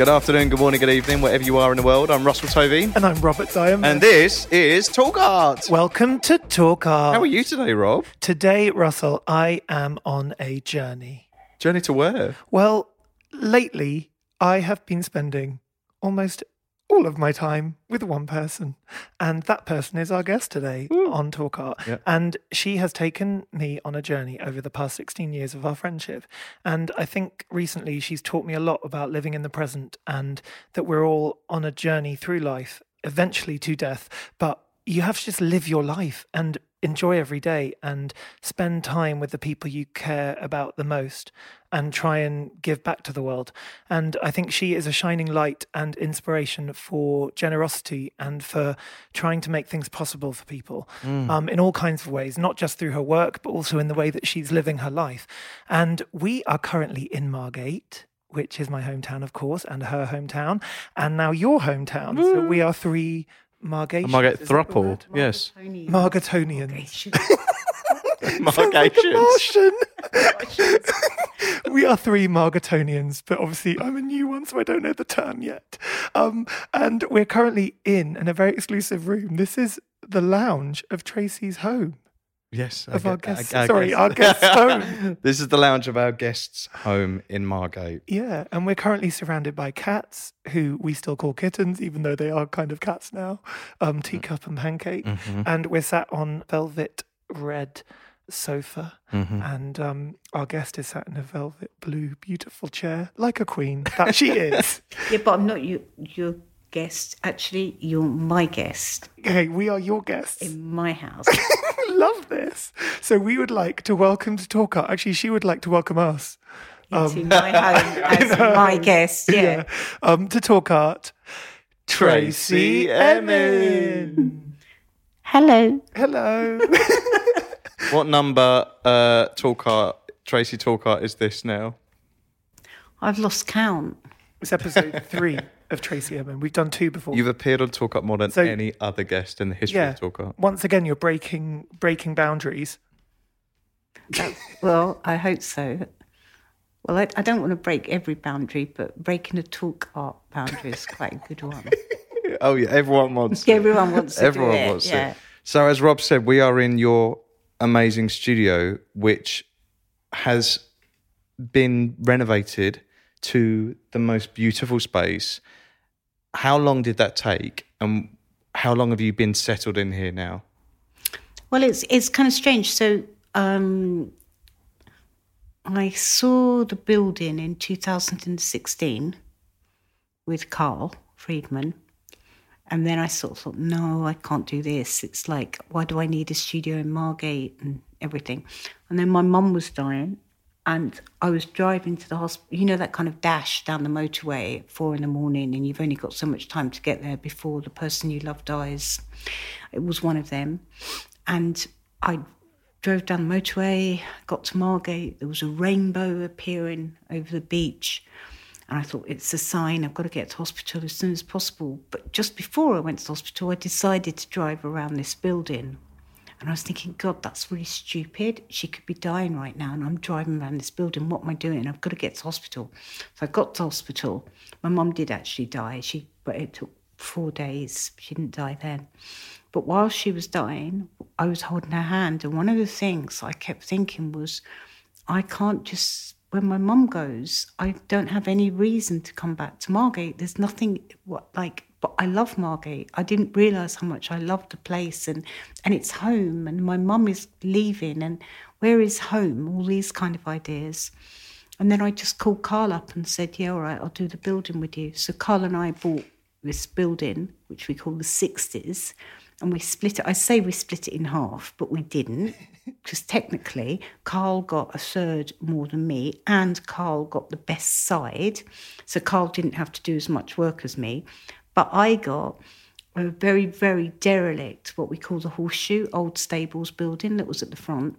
Good afternoon, good morning, good evening, wherever you are in the world. I'm Russell Tovey, And I'm Robert Diamond. and this is Talk Art. Welcome to Talk Art. How are you today, Rob? Today, Russell, I am on a journey. Journey to where? Well, lately, I have been spending almost all of my time with one person. And that person is our guest today on Talk Art. Yeah. And she has taken me on a journey over the past 16 years of our friendship. And I think recently she's taught me a lot about living in the present and that we're all on a journey through life, eventually to death. But you have to just live your life and enjoy every day and spend time with the people you care about the most and try and give back to the world. And I think she is a shining light and inspiration for generosity and for trying to make things possible for people um, in all kinds of ways, not just through her work, but also in the way that she's living her life. And we are currently in Margate. Which is my hometown, of course, and her hometown, and now your hometown. So we are three Margate. Margate Thruple. Yes. Margatonians. Margatians. Martian. we are three Margatonians, but obviously I'm a new one, so I don't know the term yet. Um, and we're currently in, in a very exclusive room. This is the lounge of Tracey's home. Yes. Of I our gue- guests- I- I sorry, guess- our guests' home. this is the lounge of our guests' home in Margate. Yeah, and we're currently surrounded by cats who we still call kittens, even though they are kind of cats now. Um, teacup and pancake, and we're sat on velvet red sofa, and um, our guest is sat in a velvet blue, beautiful chair, like a queen that she is. Yeah, but I'm not your your guest. Actually, you're my guest Okay, we are your guests. in my house. Love this. So we would like to welcome to Talk Art. Actually, she would like to welcome us. into my home as my guest. Yeah. Um, to Talk Art. Tracey Emin. Hello. Hello. What number uh, Talk Art, Tracey Talk Art is this now? I've lost count. It's episode three of Tracey Emin. We've done two before. You've appeared on Talk Art more than So- any other guest in the history yeah. of Talk Art. Once again, you're breaking breaking boundaries. Uh, well, I hope so. Well, I, I don't want to break every boundary, but breaking a talk art boundary is quite a good one. Oh, yeah, everyone wants it. Everyone wants to Everyone do it. wants yeah. it. So, as Rob said, we are in your amazing studio, which has been renovated to the most beautiful space. How long did that take, and how long have you been settled in here now? Well, it's it's kind of strange. So um, I saw the building in 2016 with Carl Friedman. And then I sort of thought, no, I can't do this. It's like, why do I need a studio in Margate and everything? And then my mum was dying, and I was driving to the hospital. You know that kind of dash down the motorway at four in the morning, and you've only got so much time to get there before the person you love dies. It was one of them, and I drove down the motorway, got to Margate. There was a rainbow appearing over the beach. And I thought, it's a sign, I've got to get to hospital as soon as possible. But just before I went to hospital, I decided to drive around this building. And I was thinking, God, that's really stupid. She could be dying right now, and I'm driving around this building. What am I doing? I've got to get to hospital. So I got to hospital. My mum did actually die, she, but it took four days. She didn't die then. But while she was dying, I was holding her hand. And one of the things I kept thinking was, I can't just, when my mum goes, I don't have any reason to come back to Margate. There's nothing like, but I love Margate. I didn't realise how much I loved the place and, and it's home and my mum is leaving and where is home? All these kind of ideas. And then I just called Carl up and said, Yeah, all right, I'll do the building with you. So Carl and I bought this building, which we call the 60s, and we split it. I say we split it in half, but we didn't, because technically Carl got a third more than me, and Carl got the best side. So Carl didn't have to do as much work as me. But I got a very, very derelict, what we call the horseshoe, old stables building that was at the front.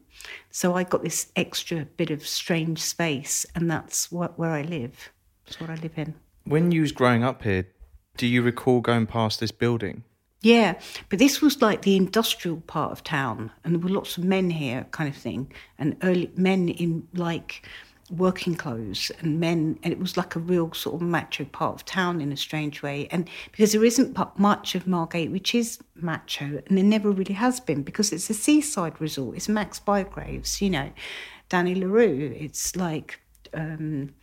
So I got this extra bit of strange space, and that's what, where I live. That's what I live in. When you was growing up here, do you recall going past this building? Yeah, but this was like the industrial part of town, and there were lots of men here, kind of thing, and early men in like working clothes and men, and it was like a real sort of macho part of town in a strange way. And because there isn't much of Margate which is macho, and there never really has been because it's a seaside resort. It's Max Bygraves, you know, Danny La Rue. It's like. Um,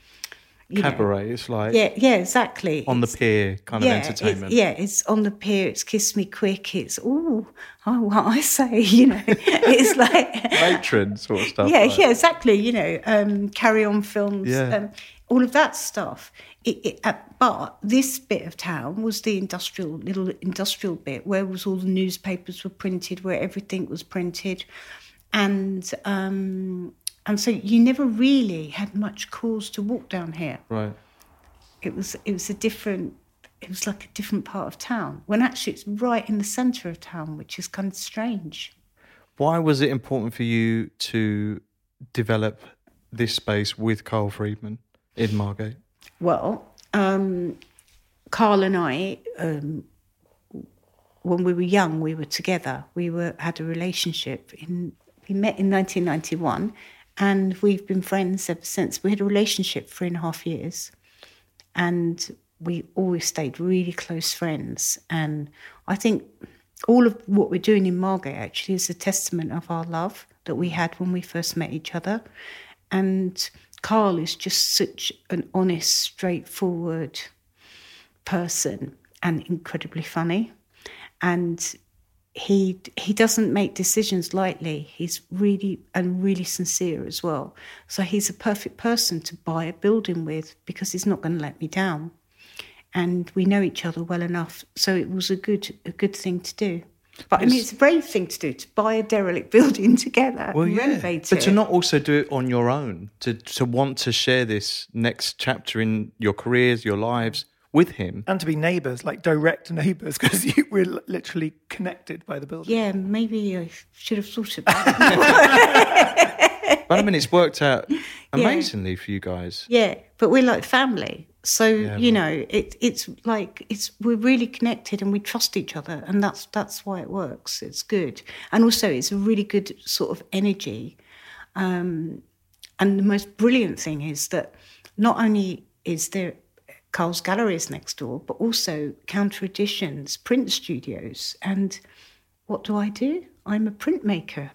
you know. Cabaret, it's like Yeah, yeah, exactly. on the pier kind yeah, of entertainment. It's, yeah, it's on the pier. It's kiss me quick. It's oh, oh, what I say, you know. it's like Matron sort of stuff. yeah, like- yeah, exactly. You know, um, carry on films, Yeah. um, all of that stuff. It, it, uh, but this bit of town was the industrial little industrial bit where was all the newspapers were printed, where everything was printed, and um, and so you never really had much cause to walk down here Right. it was it was a different it was like a different part of town when actually it's right in the center of town which is kind of strange Why was it important for you to develop this space with Carl Friedman in Margate? well um carl and i um when we were young we were together we were had a relationship in we met in 1991 and we've been friends ever since we had a relationship three and a half years and we always stayed really close friends. And I think all of what we're doing in Margate actually is a testament of our love that we had when we first met each other. And Carl is just such an honest, straightforward person and incredibly funny. And he he doesn't make decisions lightly. He's really and really sincere as well. So he's a perfect person to buy a building with because he's not going to let me down. And we know each other well enough, so it was a good a good thing to do. But I mean, it's a brave thing to do to buy a derelict building together, and renovate but it. to not also do it on your own, to to want to share this next chapter in your careers, your lives with him. And to be neighbours, like direct neighbours, because we're li- literally connected by the building. yeah, maybe I should have thought about it. But I mean, it's worked out amazingly for you guys. Yeah, but we're like family. So Yeah, you know, it, it's like it's we're really connected and we trust each other, and that's that's why it works. It's good, and also it's a really good sort of energy. Um, and the most brilliant thing is that not only is there Carl's Galleries next door, but also Counter Editions, print studios, and what do I do? I'm a printmaker.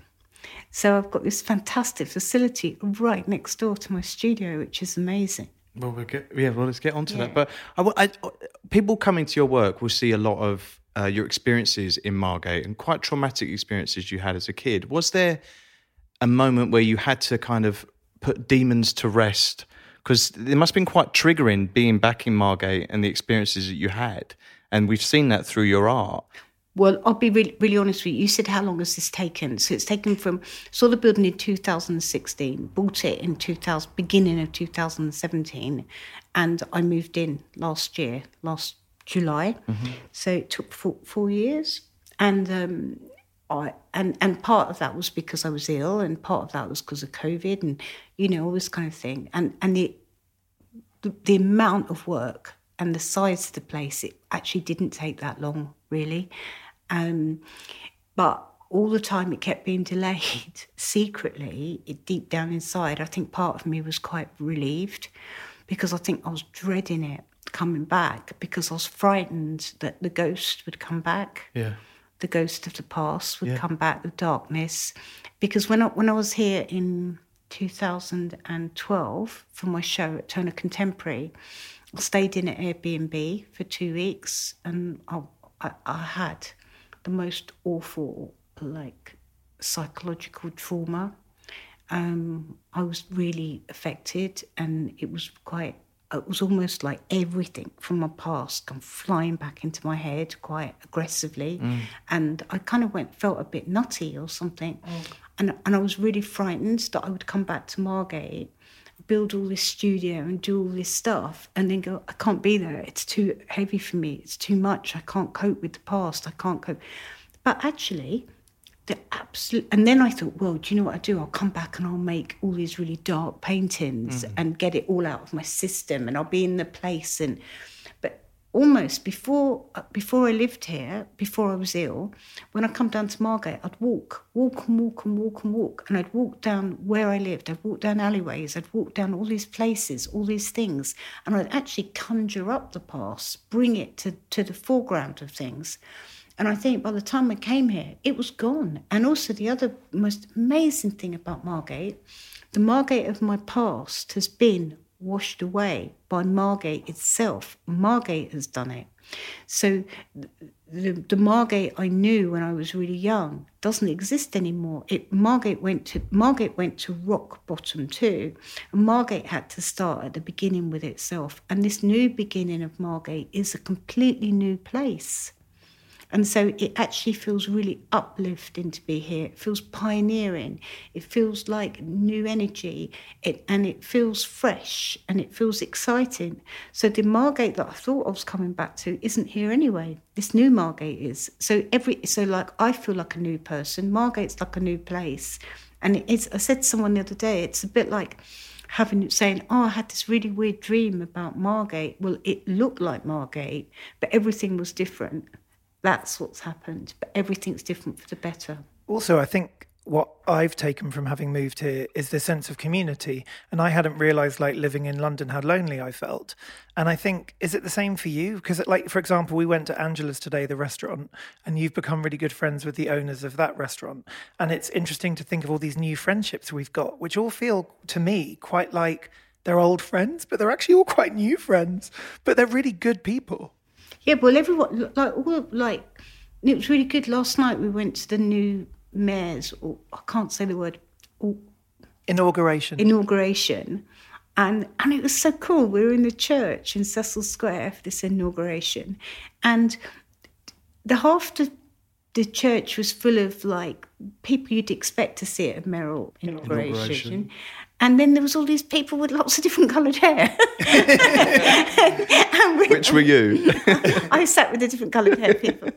So I've got this fantastic facility right next door to my studio, which is amazing. Well, we'll get, yeah, well, let's get on onto that. But I, I- people coming to your work will see a lot of uh, your experiences in Margate and quite traumatic experiences you had as a kid. Was there a moment where you had to kind of put demons to rest? Because it must have been quite triggering being back in Margate and the experiences that you had. And we've seen that through your art. Well, I'll be really, really honest with you. You said, how long has this taken? So it's taken from, saw the building in 2016, bought it in 2000, beginning of 2017, and I moved in last year, last July. So it took four, four years. And um, I, and, and part of that was because I was ill, and part of that was because of COVID, and, you know, all this kind of thing. And, and the, the, amount of work and the size of the place, it actually didn't take that long, really. Um, but all the time it kept being delayed secretly, it, deep down inside, I think part of me was quite relieved because I think I was dreading it. coming back because I was frightened that the ghost would come back. Yeah. The ghost of the past would Yeah. come back, the darkness. Because when I, when I was here in 2012 for my show at Turner Contemporary, I stayed in an Airbnb for two weeks and I, I, I had the most awful, like, psychological trauma. Um, I was really affected, and it was quite. It was almost like everything from my past come flying back into my head quite aggressively, mm. and I kind of went felt a bit nutty or something, mm. and and I was really frightened that I would come back to Margate, build all this studio and do all this stuff, and then go, I can't be there. It's too heavy for me. It's too much. I can't cope with the past. I can't cope. But actually, the absolute and then I thought, well, do you know what I do? I'll come back and I'll make all these really dark paintings mm. and get it all out of my system and I'll be in the place and but almost before before I lived here, before I was ill, when I come down to Margate, I'd walk, walk and walk and walk and walk. And I'd walk down where I lived, I'd walk down alleyways, I'd walk down all these places, all these things. And I'd actually conjure up the past, bring it to, to the foreground of things. And I think by the time I came here, it was gone. And also, the other most amazing thing about Margate, the Margate of my past has been washed away by Margate itself. Margate has done it. So the, the Margate I knew when I was really young doesn't exist anymore. It Margate went to Margate went to rock bottom too, and Margate had to start at the beginning with itself. And this new beginning of Margate is a completely new place. And so it actually feels really uplifting to be here. It feels pioneering. It feels like new energy. It, and it feels fresh and it feels exciting. So the Margate that I thought I was coming back to isn't here anyway. This new Margate is. So every so like I feel like a new person. Margate's like a new place. And it's I said to someone the other day, it's a bit like having saying, "Oh, I had this really weird dream about Margate." Well, it looked like Margate, but everything was different. That's what's happened, but everything's different for the better. Also, I think what I've taken from having moved here is the sense of community. And I hadn't realized, like living in London, how lonely I felt. And I think, is it the same for you? Because, like, for example, we went to Angela's today, the restaurant, and you've become really good friends with the owners of that restaurant. And it's interesting to think of all these new friendships we've got, which all feel to me quite like they're old friends, but they're actually all quite new friends. But they're really good people. Yeah, well, everyone like all like it was really good. Last night we went to the new mayor's, or I can't say the word, or Inauguration. inauguration, and and it was so cool. We were in the church in Cecil Square for this inauguration, and the half the the church was full of like people you'd expect to see at a mayoral inauguration. And then there was all these people with lots of different coloured hair. We- Which were you? I sat with the different coloured hair people,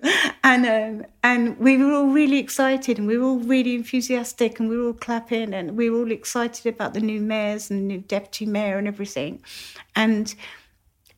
and um, and we were all really excited, and we were all really enthusiastic, and we were all clapping, and we were all excited about the new mayors and the new deputy mayor and everything, and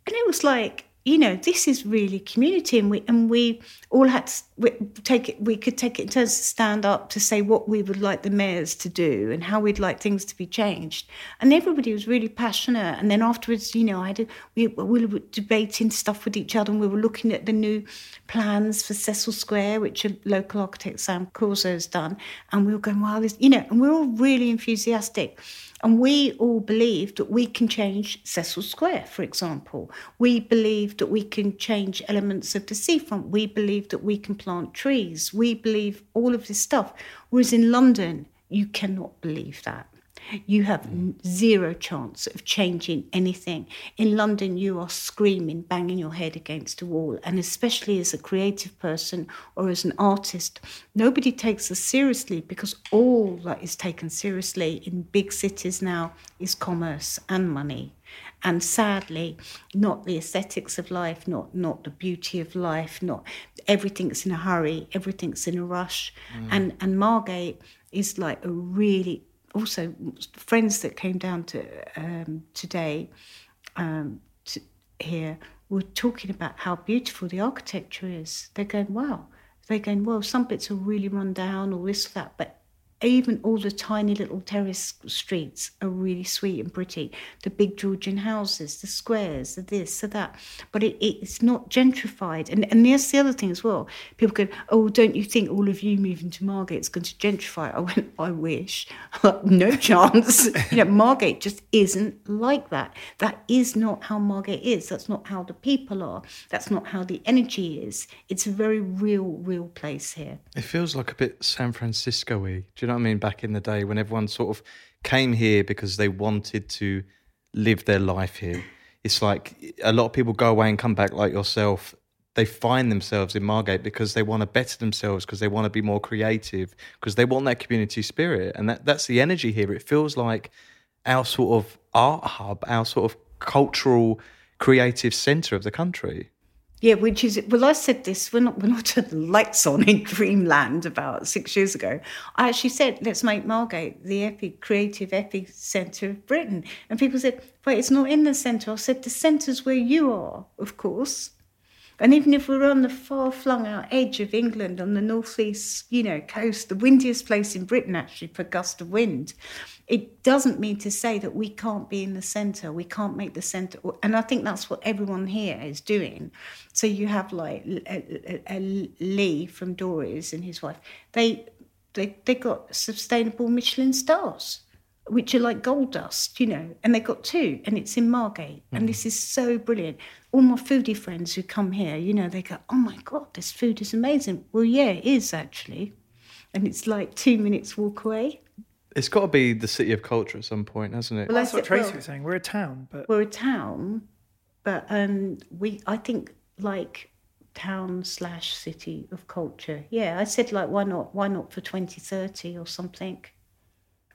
and it was like you know this is really community, and we and we all had to we, take it. We could take it in turns to stand up to say what we would like the mayors to do and how we'd like things to be changed, and everybody was really passionate. And then afterwards, you know, I had a, we we were debating stuff with each other, and we were looking at the new plans for Cecil Square, which a local architect Sam Corso has done, and we were going, wow, this, you know, and we we're all really enthusiastic. And we all believe that we can change Cecil Square, for example. We believe that we can change elements of the seafront. We believe that we can plant trees. We believe all of this stuff. Whereas in London, you cannot believe that. You have n- zero chance of changing anything. In London, you are screaming, banging your head against a wall. And especially as a creative person or as an artist, nobody takes us seriously because all that is taken seriously in big cities now is commerce and money. And sadly, not the aesthetics of life, not not the beauty of life, not everything's in a hurry, everything's in a rush. Mm. And and Margate is like a really also friends that came down to um, today um, to here were talking about how beautiful the architecture is. They're going, wow. They're going, well, some bits are really run down, or this, that, but even all the tiny little terrace streets are really sweet and pretty. The big Georgian houses, the squares, the this, the that. But it, it's not gentrified. And, and that's the other thing as well. People go, oh, don't you think all of you moving to Margate is going to gentrify? I went, I wish. no chance. you know, Margate just isn't like that. That is not how Margate is. That's not how the people are. That's not how the energy is. It's a very real, real place here. It feels like a bit San Francisco y. Do you know what I mean? Back in the day when everyone sort of came here because they wanted to live their life here. It's like a lot of people go away and come back like yourself. They find themselves in Margate because they want to better themselves, because they want to be more creative, because they want that community spirit. And that, that's the energy here. It feels like our sort of art hub, our sort of cultural creative centre of the country. Yeah, which is well, I said this when when I turned the lights on in Dreamland about six years ago. I actually said, "Let's make Margate the epic creative epic centre of Britain." And people said, "Wait, it's not in the centre." I said, "The centre's where you are, of course." And even if we're on the far flung out edge of England, on the northeast, you know, coast, the windiest place in Britain actually for gust of wind, it doesn't mean to say that we can't be in the centre. We can't make the centre, and I think that's what everyone here is doing. So you have like Lee from Doris and his wife. They they they got sustainable Michelin stars which are like gold dust, you know, and they've got two, and it's in Margate, mm. and this is so brilliant. All my foodie friends who come here, you know, they go, "Oh my god, this food is amazing." Well, yeah, it is actually, and it's like two minutes walk away. It's got to be the city of culture at some point, hasn't it? Well, that's what Tracy well, was saying. We're a town, but we're a town, but um, we, I think, like town slash city of culture. Yeah, I said like, why not? Why not for twenty thirty or something?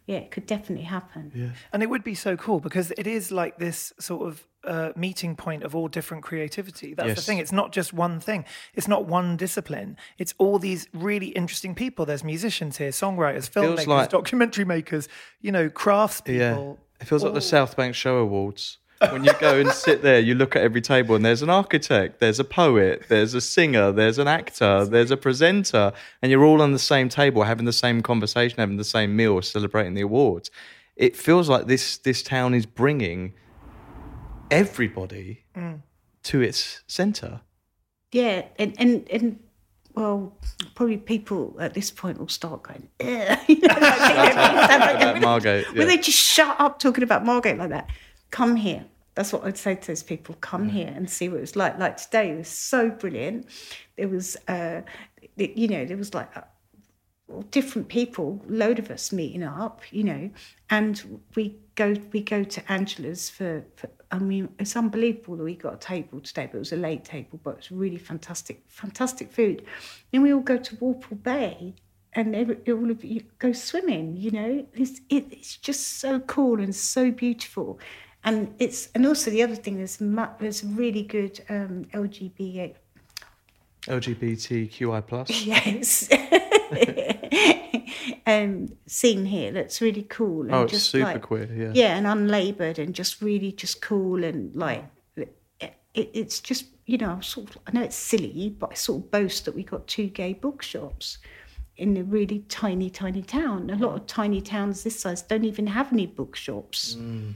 Yeah, it could definitely happen. Yeah. And it would be so cool because it is like this sort of uh, meeting point of all different creativity. That's yes. the thing. It's not just one thing. It's not one discipline. It's all these really interesting people. There's musicians here, songwriters, filmmakers, like, documentary makers, you know, craftspeople. Yeah. It feels all. like the South Bank Show Awards when you go and sit there, you look at every table and there's an architect, there's a poet, there's a singer, there's an actor, there's a presenter, and you're all on the same table having the same conversation, having the same meal, celebrating the awards. It feels like this this town is bringing everybody mm. to its centre. Yeah, and and and well, probably people at this point will start going, you know, like, Margate. Yeah. Will they just shut up talking about Margate like that? Come here. That's what I'd say to those people. Come here and see what it was like. Like today was so brilliant. There was, uh, you know, there was like uh, different people, load of us meeting up, you know, and we go we go to Angela's for, for I mean, it's unbelievable that we got a table today, but it was a late table, but it's really fantastic, fantastic food. Then we all go to Walpole Bay and every, all of you go swimming, you know. It's, it, it's just so cool and so beautiful and it's and also the other thing is there's really good um, LGBT LGBTQI plus. Yes. um, scene here that's really cool. And oh, it's just super like, queer. Yeah. Yeah, and unlaboured and just really just cool and like it, it's just you know sort of I know it's silly, but I sort of boast that we got two gay bookshops in a really tiny, tiny town. A lot of tiny towns this size don't even have any bookshops. Mm.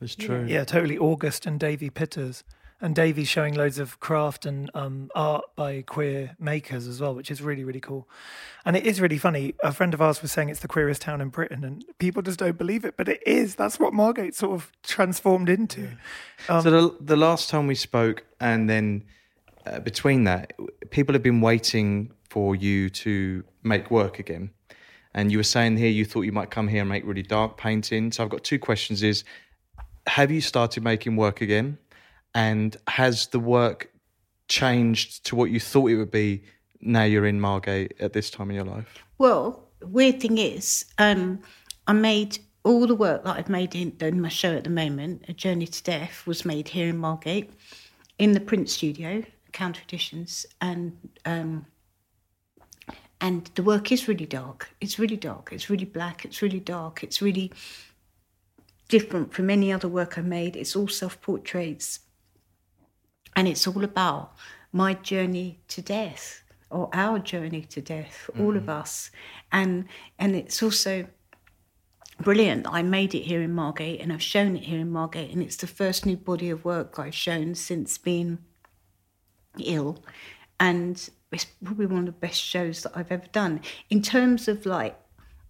It's true. Yeah, totally. August and Davy Pitters. And Davy's showing loads of craft and um, art by queer makers as well, which is really, really cool. And it is really funny. A friend of ours was saying it's the queerest town in Britain, and people just don't believe it, but it is. That's what Margate sort of transformed into. Um, so the, the last time we spoke, and then uh, between that, people have been waiting for you to make work again. And you were saying here you thought you might come here and make really dark paintings. So I've got two questions: is have you started making work again? And has the work changed to what you thought it would be now you're in Margate at this time in your life? Well, weird thing is, um, I made all the work that I've made in, in, my show at the moment, A Journey to Death, was made here in Margate, in the print studio, Counter Editions, and um, and the work is really dark. It's really dark. It's really black. It's really dark. It's really different from any other work I've made. It's all self portraits. And it's all about my journey to death. or our journey to death, all of mm-hmm. us. And and it's also brilliant. I made it here in Margate and I've shown it here in Margate and it's the first new body of work I've shown since being ill. And it's probably one of the best shows that I've ever done. In terms of like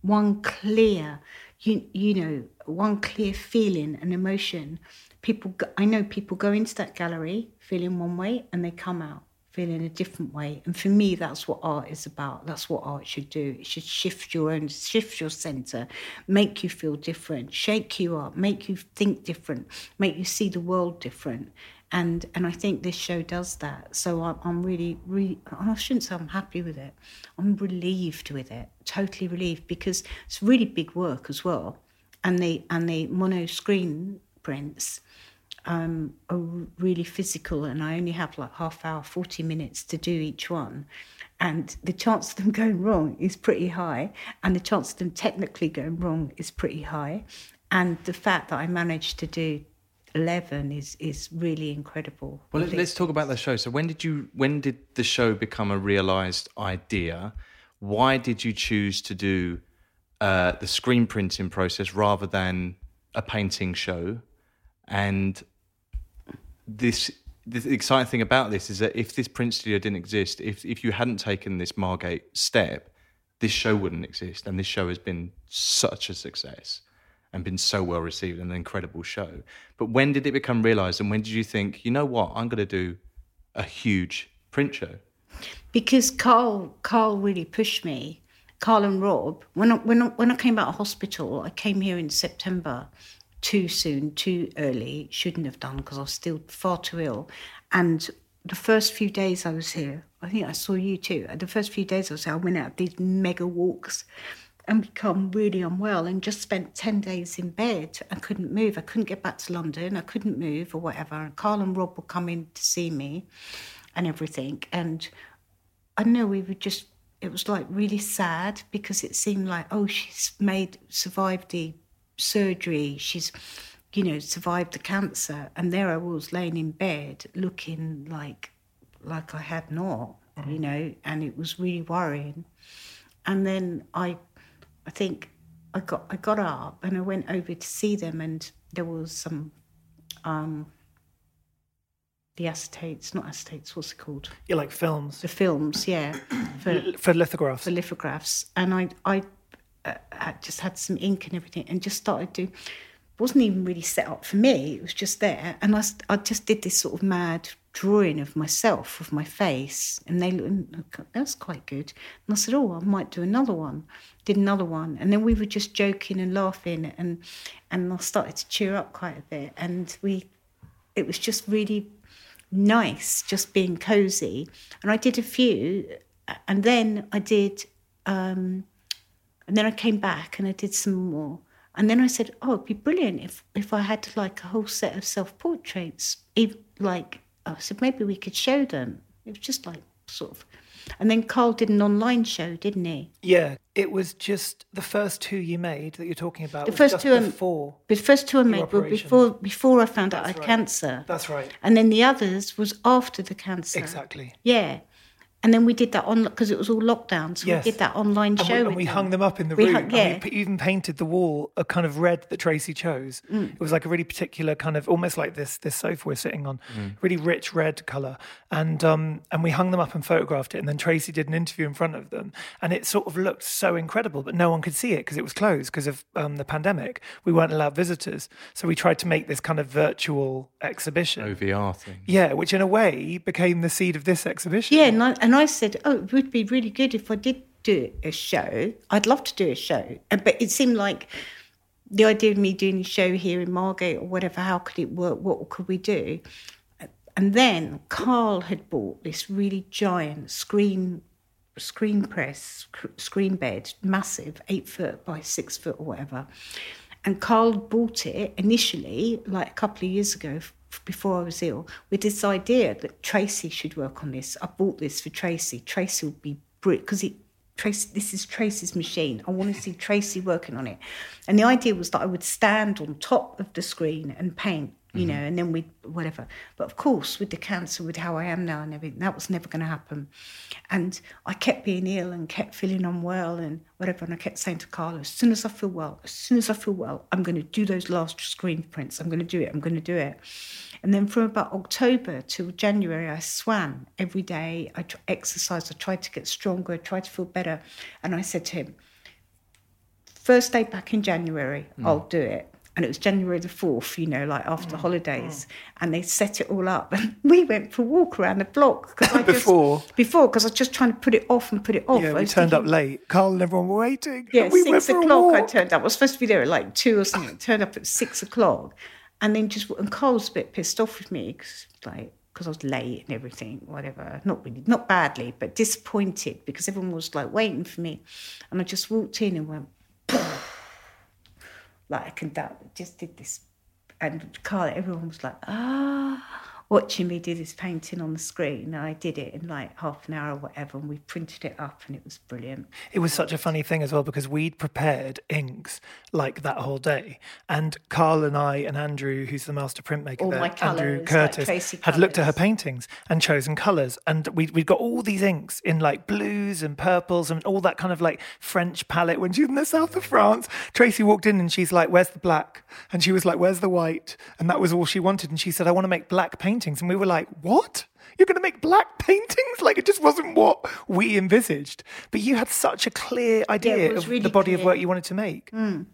one clear, you you know, one clear feeling and emotion. People, go, I know people go into that gallery feeling one way and they come out feeling a different way. And for me, that's what art is about. That's what art should do. It should shift your own, shift your center, make you feel different, shake you up, make you think different, make you see the world different. And and I think this show does that. So I'm, I'm really, really, I shouldn't say I'm happy with it. I'm relieved with it, totally relieved because it's really big work as well. And the and the mono screen prints um, are really physical, and I only have like half hour, 40 minutes to do each one. And the chance of them going wrong is pretty high, and the chance of them technically going wrong is pretty high. And the fact that I managed to do 11 is, is really incredible. Well, let- let's talk about the show. So, when did you? When did the show become a realized idea? Why did you choose to do uh, the screen printing process rather than a painting show? And this, the exciting thing about this is that if this print studio didn't exist, if if you hadn't taken this Margate step, this show wouldn't exist. And this show has been such a success and been so well received and an incredible show. But when did it become realized? And when did you think, you know what, I'm going to do a huge print show? because Carl Carl really pushed me. Carl and Rob. When I, when I, when I came out of hospital, I came here in September. Too soon, too early. Shouldn't have done because I was still far too ill. And the first few days I was here, I think I saw you too. The first few days I was here, I went out these mega walks and become really unwell and just spent 10 days in bed. I couldn't move. I couldn't get back to London. I couldn't move or whatever. And Carl and Rob would come in to see me and everything. And I know we were just, it was like really sad because it seemed like, oh, she's made, survived the surgery. She's, you know, survived the cancer. And there I was laying in bed looking like, like I had not, you know, and it was really worrying. And then I, I think I got, I got up and I went over to see them and there was some, um, the acetates, not acetates, what's it called? You like films The films, yeah, for, for lithographs. for lithographs. And I, I uh, had just had some ink and everything and just started to, wasn't even really set up for me, it was just there. And I, I just did this sort of mad drawing of myself, of my face. And they looked, that's quite good. And I said, oh, I might do another one. Did another one. And then we were just joking and laughing and, and I started to cheer up quite a bit. And we, it was just really nice just being cozy. And i did a few and then i did um and then i came back and i did some more. And then i said oh it'd be brilliant if if i had like a whole set of self-portraits even like i said maybe we could show them. It was just like sort of and then carl did an online show didn't he Yeah, it was just the first two you made that you're talking about. the first two I- before. the first two i made were before before i found out i had right. cancer That's right. and then the others was after the cancer Exactly. Yeah. And then we did that on because it was all lockdown, so Yes. we did that online And show. we, and with we them. hung them up in the We room. hung- and yeah. we p- even painted the wall a kind of red that Tracey chose. Mm. It was like a really particular kind of almost like this this sofa we're sitting on, really rich red color. And um and we hung them up and photographed it. And then Tracey did an interview in front of them, and it sort of looked so incredible, but no one could see it because it was closed because of um, the pandemic. We weren't allowed visitors, so we tried to make this kind of virtual exhibition. OVR thing. Yeah, which in a way became the seed of this exhibition. Yeah, and I, and I said, oh, it would be really good if I did do a show. I'd love to do a show, Uh, but it seemed like the idea of me doing a show here in Margate or whatever. How could it work? What could we do? And then Carl had bought this really giant screen screen press screen bed, massive, eight foot by six foot or whatever. And Carl bought it initially, like a couple of years ago, before I was ill, with this idea that Tracey should work on this. I bought this for Tracey. Tracey will be brilliant because it. Tracey, this is Tracey's machine. I want to see Tracey working on it. And the idea was that I would stand on top of the screen and paint you mm-hmm. know, and then we whatever. But of course, with the cancer, with how I am now and everything, that was never going to happen. And I kept being ill and kept feeling unwell and whatever. And I kept saying to Carla, as soon as I feel well, as soon as I feel well, I'm going to do those last screen prints. I'm going to do it. I'm going to do it. And then from about October till January, I swam every day. I exercised. I tried to get stronger. I tried to feel better. And I said to him, first day back in January, mm. I'll do it. And it was January the 4th, you know, like after mm, holidays. Mm. And they set it all up. And we went for a walk around the block. 'cause I just- Before? before, because I was just trying to put it off and put it off. Yeah, I we was turned up late. Carl and everyone were waiting. yeah, and we went six for a o'clock I turned up. I was supposed to be there at like two or something. turned up at six o'clock. And then just, and Carl was a bit pissed off with me because, like, because I was late and everything, whatever. Not really, not badly, but disappointed because everyone was like waiting for me. And I just walked in and went, like, I can doubt, just did this. And Carl, everyone was like, ah, watching me do this painting on the screen. I did it in like half an hour or whatever. And we printed it up and it was brilliant. It was such a funny thing as well because we'd prepared inks like that whole day, and Carl and I and Andrew, who's the master printmaker, All there, my colours, like Curtis, Tracey had looked at her paintings and chosen colours, and we we'd got all these inks in like blues and purples and all that kind of like French palette. When she was in the south of France, Tracey walked in and she's like, "Where's the black?" And she was like, "Where's the white?" And that was all she wanted. And she said, "I want to make black paintings," and we were like, "What?" You're going to make black paintings? Like it just wasn't what we envisaged. But you had such a clear idea was of really the body of work you wanted to make. Mm.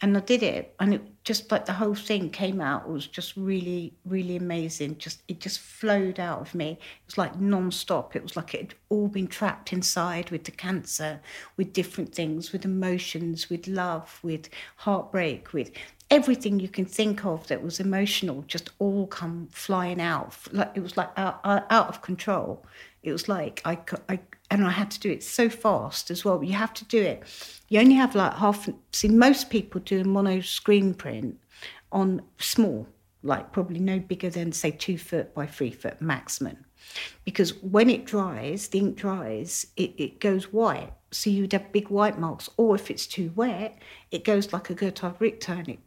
and I did it, and it just like the whole thing came out. It was just really, really amazing. Just it just flowed out of me. It was like non-stop. It was like it had all been trapped inside with the cancer, with different things, with emotions, with love, with heartbreak, with everything you can think of that was emotional. Just all come flying out. Like it was like out, out out of control. It was like I, I and I had to do it so fast as well. You have to do it. You only have like half. See, most people do a mono screen print on small, like probably no bigger than say two foot by three foot maximum, because when it dries, the ink dries, it, it goes white. So you'd have big white marks, or if it's too wet, it goes like a Gerhard Richter, and it,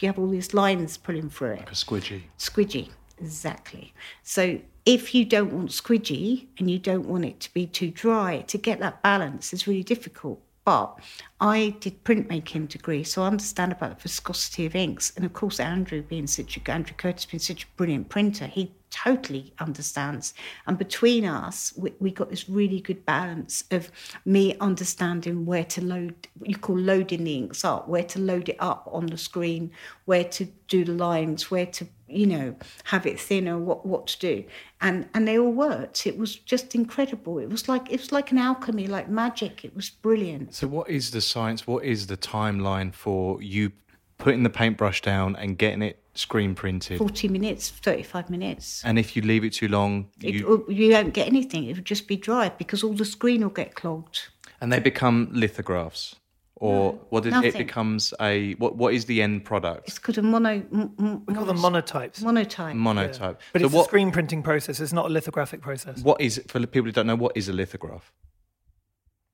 you have all these lines pulling through it A squidgy. squidgy exactly so if you don't want squidgy and you don't want it to be too dry to get that balance is really difficult but I did printmaking degree, so I understand about the viscosity of inks. And of course, Andrew being such a Andrew Curtis being such a brilliant printer, he totally understands. And between us, we, we got this really good balance of me understanding where to load, you call loading the inks up, where to load it up on the screen, where to do the lines, where to you know have it thinner, what what to do, and and they all worked. It was just incredible. It was like it was like an alchemy, like magic. It was brilliant. So, what is the science? What is the timeline for you putting the paintbrush down and getting it screen printed? 40 minutes, 35 minutes. And if you leave it too long, It, you, you don't get anything. It would just be dry because all the screen will get clogged. and they become lithographs, or what is it becomes a what? What is the end product? It's called a mono. m- m- We call them mono- monotypes. monotype. Monotype. But so it's what? a screen printing process. It's not a lithographic process. What is for the people who don't know? What is a lithograph?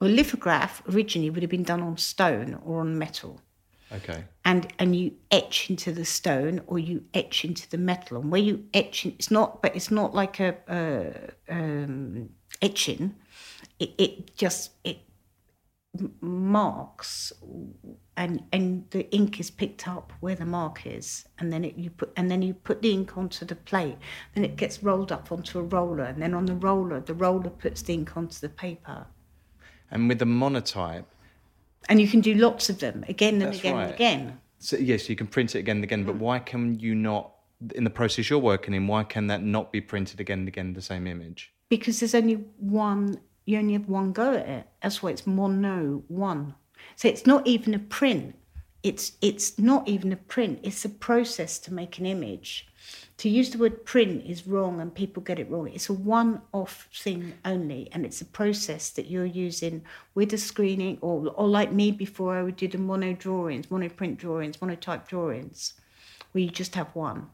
well, lithograph originally would have been done on stone or on metal. Okay. and and you etch into the stone or you etch into the metal and where you etch in, it's not but it's not like a, uh um, etching it, it just it m- marks and and the ink is picked up where the mark is and then it you put and then you put the ink onto the plate then it gets rolled up onto a roller and then on the roller the roller puts the ink onto the paper And with the monotype, and you can do lots of them again and again right. and again so yes, you can print it again and again. Mm. But why can you not? In the process you're working in, why can that not be printed again and again the same image? because there's only one you only have one go at it. That's why it's mono one. So it's not even a print. It's it's not even a print. It's a process to make an image. To use the word print is wrong and people get it wrong. It's a one-off thing only and it's a process that you're using with a screening or, or like me before i would do the mono drawings mono print drawings monotype drawings where you just have one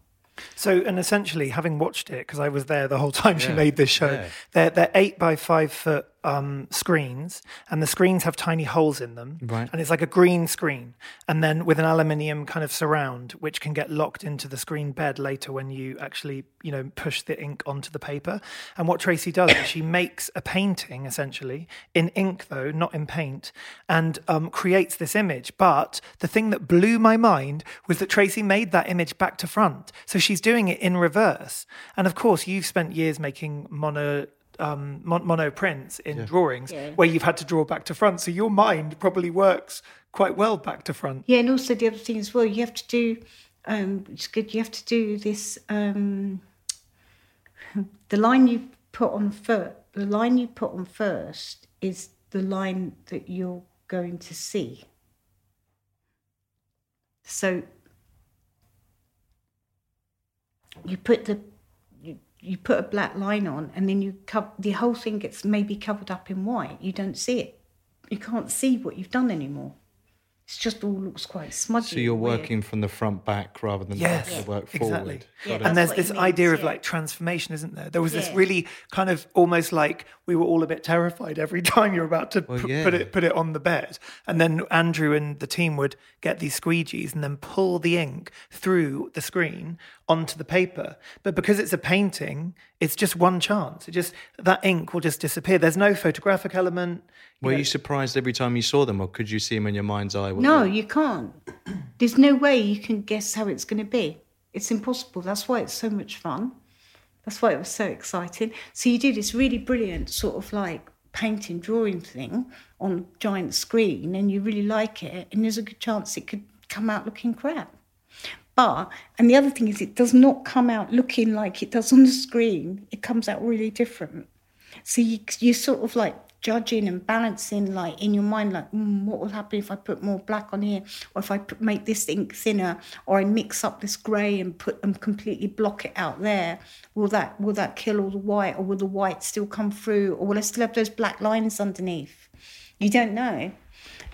So, and essentially, having watched it because I was there the whole time she made this show, they're they're eight by five foot um, screens, and the screens have tiny holes in them, Right. and it's like a green screen, and then with an aluminium kind of surround, which can get locked into the screen bed later when you actually, you know, push the ink onto the paper. And what Tracey does is she makes a painting essentially in ink, though not in paint, and um, creates this image. But the thing that blew my mind was that Tracey made that image back to front, so she's doing it in reverse. And of course, you've spent years making mono um, mon- mono prints in drawings where you've had to draw back to front. So your mind probably works quite well back to front. Yeah, and also the other thing as well, you have to do, um, it's good. You have to do this. Um, the line you put on first, the line you put on first is the line that you're going to see. So you put the you, you put a black line on, and then you co- the whole thing gets maybe covered up in white. You don't see it. You can't see what you've done anymore. It's just all looks quite smudgy. So you're and weird. working from the front back rather than Yes, the work exactly. forward. Yeah, and there's this it idea means, of like transformation, isn't there? There was this really kind of almost like we were all a bit terrified every time you're about to Well, pu- yeah. put it put it on the bed, and then Andrew and the team would get these squeegees and then pull the ink through the screen onto the paper. But because it's a painting, it's just one chance. It just that ink will just disappear. There's no photographic element. Were you surprised every time you saw them, or could you see them in your mind's eye? No, they- you can't. There's no way you can guess how it's going to be. It's impossible. That's why it's so much fun. That's why it was so exciting. So you do this really brilliant sort of like painting, drawing thing on a giant screen, and you really like it, and there's a good chance it could come out looking crap. But and the other thing is, it does not come out looking like it does on the screen. It comes out really different. So you you sort of like judging and balancing like in your mind like mm, what will happen if I put more black on here? Or if I put, make this ink thinner? Or I mix up this grey and put and completely block it out there? Will that will that kill all the white? Or will the white still come through? Or will I still have those black lines underneath? You don't know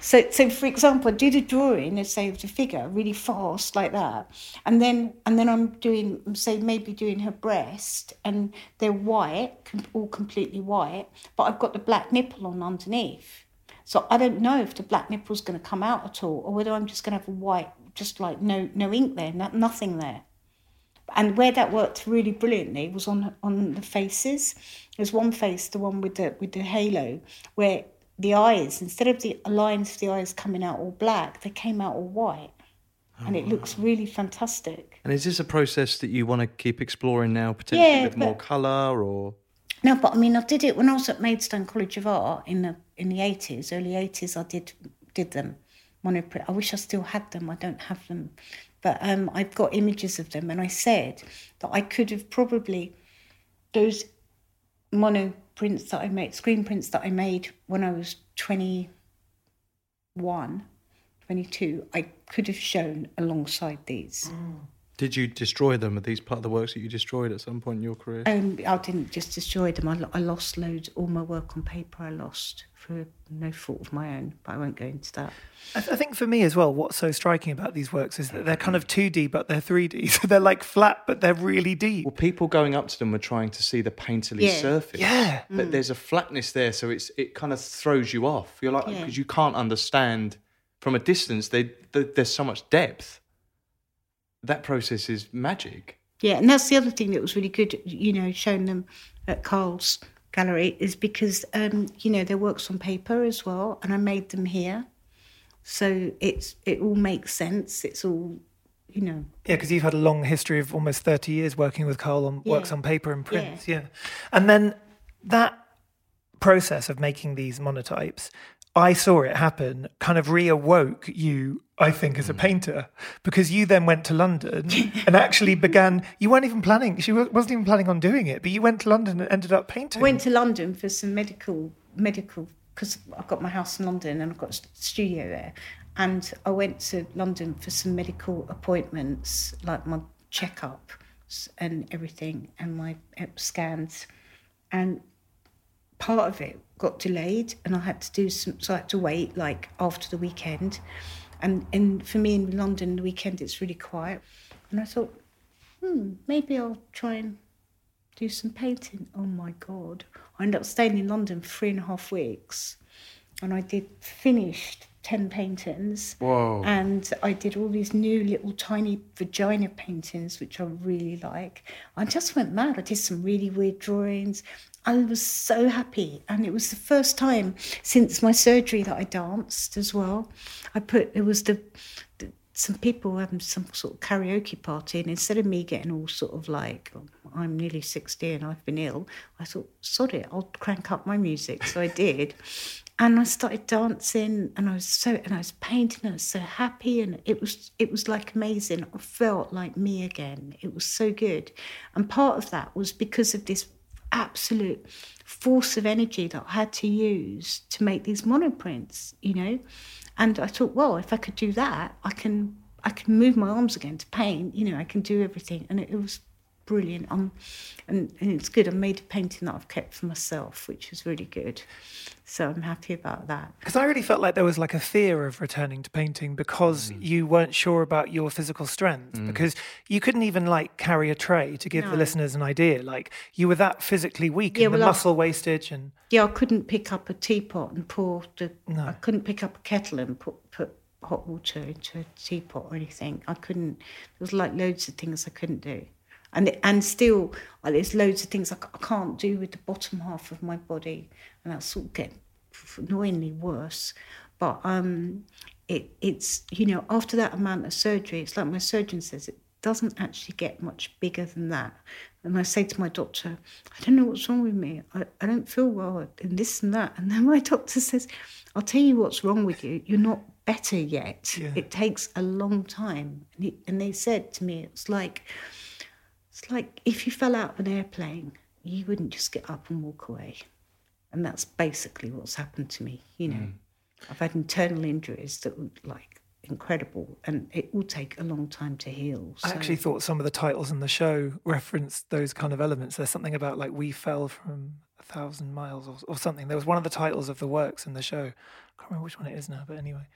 so, so for example, I do the drawing, say of the figure really fast like that, and then and then I'm doing, say maybe doing her breast, and they're white, all completely white, but I've got the black nipple on underneath. So I don't know if the black nipple's going to come out at all, or whether I'm just going to have a white, just like no no ink there, no, nothing there. And where that worked really brilliantly was on on the faces. There's one face, the one with the with the halo, where the eyes, instead of the lines of the eyes coming out all black, they came out all white. and it looks really fantastic. And is this a process that you want to keep exploring now, potentially Yeah, with more colour or? No, but I mean, I did it when I was at Maidstone College of Art in the in the eighties, early eighties. I did did them monoprint. I wish I still had them. I don't have them, but um, I've got images of them, and I said that I could have probably those mono prints that I made, screen prints that I made when I was 21, 22, I could have shown alongside these. Mm. Did you destroy them? Are these part of the works that you destroyed at some point in your career? Um, I didn't just destroy them. I, lo- I lost loads. All my work on paper, I lost for no fault of my own. But I won't go into that. I, th- I think for me as well, what's so striking about these works is that they're kind of 2D, but they're 3D. So they're like flat, but they're really deep. Well, people going up to them were trying to see the painterly Yeah. surface. Yeah. But there's a flatness there, so it's it kind of throws you off. You're like Yeah. because you can't understand from a distance. They, they, there's so much depth. That process is magic. Yeah, and that's the other thing that was really good. You know, showing them at Carl's gallery is because um, you know their works on paper as well, and I made them here, so it's it all makes sense. It's all you know. Yeah, because you've had a long history of almost 30 years working with Carl on works on paper and prints. Yeah. And then that process of making these monotypes, I saw it happen, kind of reawoke you, I think, as a hmm. painter, because you then went to London and actually began, you weren't even planning, she wasn't even planning on doing it, but you went to London and ended up painting. I went to London for some medical medical because I've got my house in London and I've got a studio there, and I went to London for some medical appointments, like my checkup and everything, and my scans, and part of it got delayed, and I had to do some, so I had to wait like after the weekend, and and for me in London the weekend it's really quiet, and I thought, hmm, maybe I'll try and do some painting. Oh my God. I ended up staying in London for three and a half weeks and I did finished 10 paintings. Whoa. And I did all these new little tiny vagina paintings, which I really like. I just went mad. I did some really weird drawings. I was so happy. And it was the first time since my surgery that I danced as well. I put, it was the, the some people having some sort of karaoke party, and instead of me getting all sort of like, I'm nearly 60 and I've been ill, I thought, sod it, I'll crank up my music. So I did. And I started dancing and I was so and I was painting and I was so happy and it was it was like amazing. I felt like me again. It was so good. And part of that was because of this absolute force of energy that I had to use to make these monoprints, you know. And I thought, well, if I could do that, I can I can move my arms again to paint. You know, I can do everything, and it, it was brilliant. Um, and, and it's good. I made a painting that I've kept for myself, which is really good. So I'm happy about that. Because I really felt like there was like a fear of returning to painting because Mm. you weren't sure about your physical strength. Because you couldn't even like carry a tray to give the listeners an idea. Like you were that physically weak Yeah, and the well, I- muscle wastage and Yeah, I couldn't pick up a teapot and pour the. No. I couldn't pick up a kettle and put put hot water into a teapot or anything. I couldn't. There was like loads of things I couldn't do, and and still there's loads of things I can't do with the bottom half of my body, and that's sort of get annoyingly worse. But um, it it's you know after that amount of surgery, it's like my surgeon says it doesn't actually get much bigger than that. And I say to my doctor, I don't know what's wrong with me. I, I don't feel well and this and that. And then my doctor says, I'll tell you what's wrong with you. You're not better yet. Yeah. It takes a long time. And, he, and they said to me, it's like, it's like if you fell out of an airplane, you wouldn't just get up and walk away. And that's basically what's happened to me. You know, mm. I've had internal injuries that were like incredible, and it will take a long time to heal. I actually thought some of the titles in the show referenced those kind of elements. There's something about like we fell from a thousand miles or, or something. There was one of the titles of the works in the show. I can't remember which one it is now, but anyway,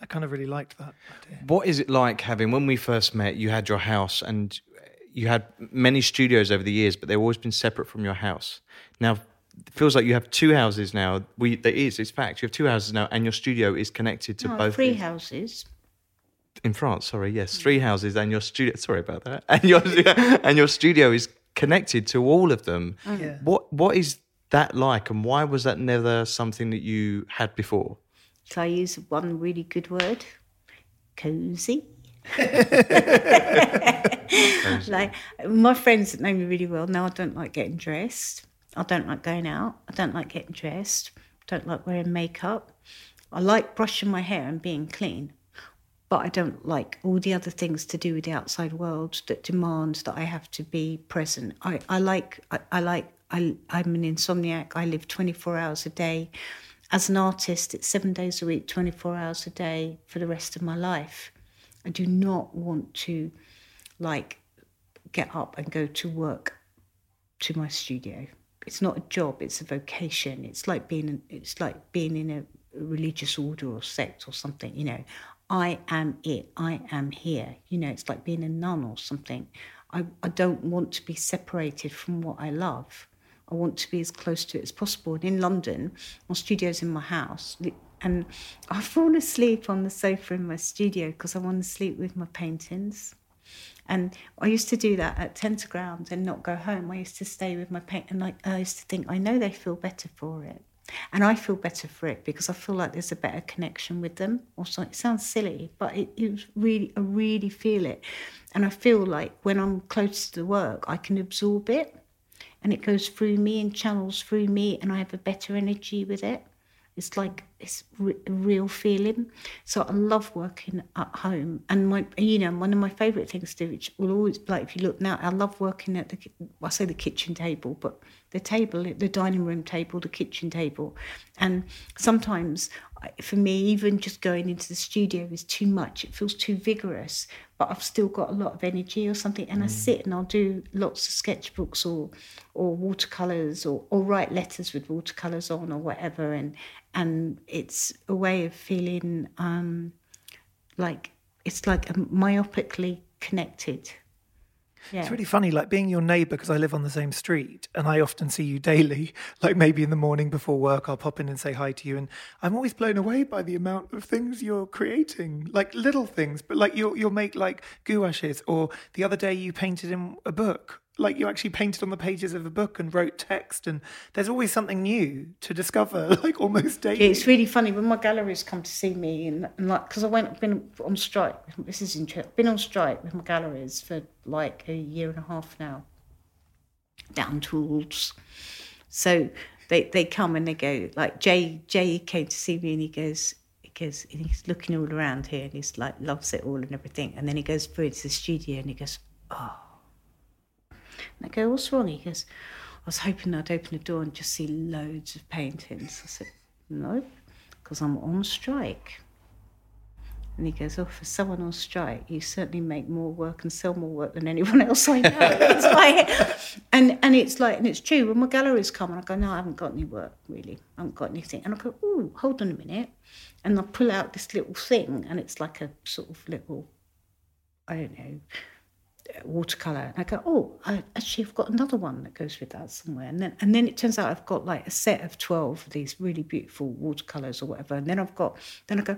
I kind of really liked that idea. What is it like having when we first met? You had your house and you had many studios over the years, but they've always been separate from your house. Now, it feels like you have two houses now. We there is, it's fact. You have two houses now, and your studio is connected to No, both three these- houses. in France. Sorry, yes, three houses, and your studio. Sorry about that. And your and your studio is connected to all of them. Oh. Yeah. What what is that like, and why was that never something that you had before? Shall I use one really good word? Cozy. like my friends that know me really well know I don't like getting dressed. I don't like going out. I don't like getting dressed. don't like wearing makeup. I like brushing my hair and being clean. But I don't like all the other things to do with the outside world that demand that I have to be present. I, I like I, I like I, I'm an insomniac. I live 24 hours a day. As an artist, it's seven days a week, 24 hours a day for the rest of my life. I do not want to like get up and go to work to my studio. It's not a job; it's a vocation. It's like being it's like being in a religious order or sect or something. You know, I am it. I am here. You know, it's like being a nun or something. I, I don't want to be separated from what I love. I want to be as close to it as possible. And in London, my studio's in my house. And I fall asleep on the sofa in my studio because I want to sleep with my paintings. And I used to do that at Tenter Ground and not go home. I used to stay with my paint, and I, I used to think, I know they feel better for it. And I feel better for it because I feel like there's a better connection with them. Also, it sounds silly, but it, it really, I really feel it. And I feel like when I'm close to the work, I can absorb it and it goes through me and channels through me, and I have a better energy with it. It's like it's re- a real feeling. So I love working at home, and my, you know, one of my favourite things to do, which will always like if you look now, I love working at the, I say the kitchen table, but the table, the dining room table, the kitchen table, and sometimes for me, even just going into the studio is too much. It feels too vigorous, but I've still got a lot of energy or something, and I mm. sit and I'll do lots of sketchbooks or or watercolors or or write letters with watercolors on or whatever, and and it's a way of feeling um, like it's like a myopically connected. Yeah. It's really funny, like being your neighbour because I live on the same street and I often see you daily. Like maybe in the morning before work, I'll pop in and say hi to you, and I'm always blown away by the amount of things you're creating, like little things, but like you'll you'll make like gouaches, or the other day you painted in a book. Like you actually painted on the pages of a book and wrote text, and there's always something new to discover, like almost daily. Yeah, it's really funny when my galleries come to see me, and, and like because I went I've been on strike. This is interesting. Been on strike with my galleries for like a year and a half now. Down tools, so they they come and they go. Like Jay Jay came to see me, and he goes. he Goes, and he's looking all around here and he's like loves it all and everything and then he goes through into the studio and he goes oh and I go, what's wrong? He goes, I was hoping I'd open the door and just see loads of paintings. I said, no, because I'm on strike. And he goes, oh, for someone on strike, you certainly make more work and sell more work than anyone else I know. it's like, and, and it's like, and it's true. When my galleries come, and I go, no, I haven't got any work, really. I haven't got anything. And I go, oh, hold on a minute. And I pull out this little thing, and it's like a sort of little, I don't know, watercolor and I go, oh, I, actually, I've got another one that goes with that somewhere. And then, and then it turns out I've got like a set of 12 of these really beautiful watercolors or whatever. And then I've got, then I go,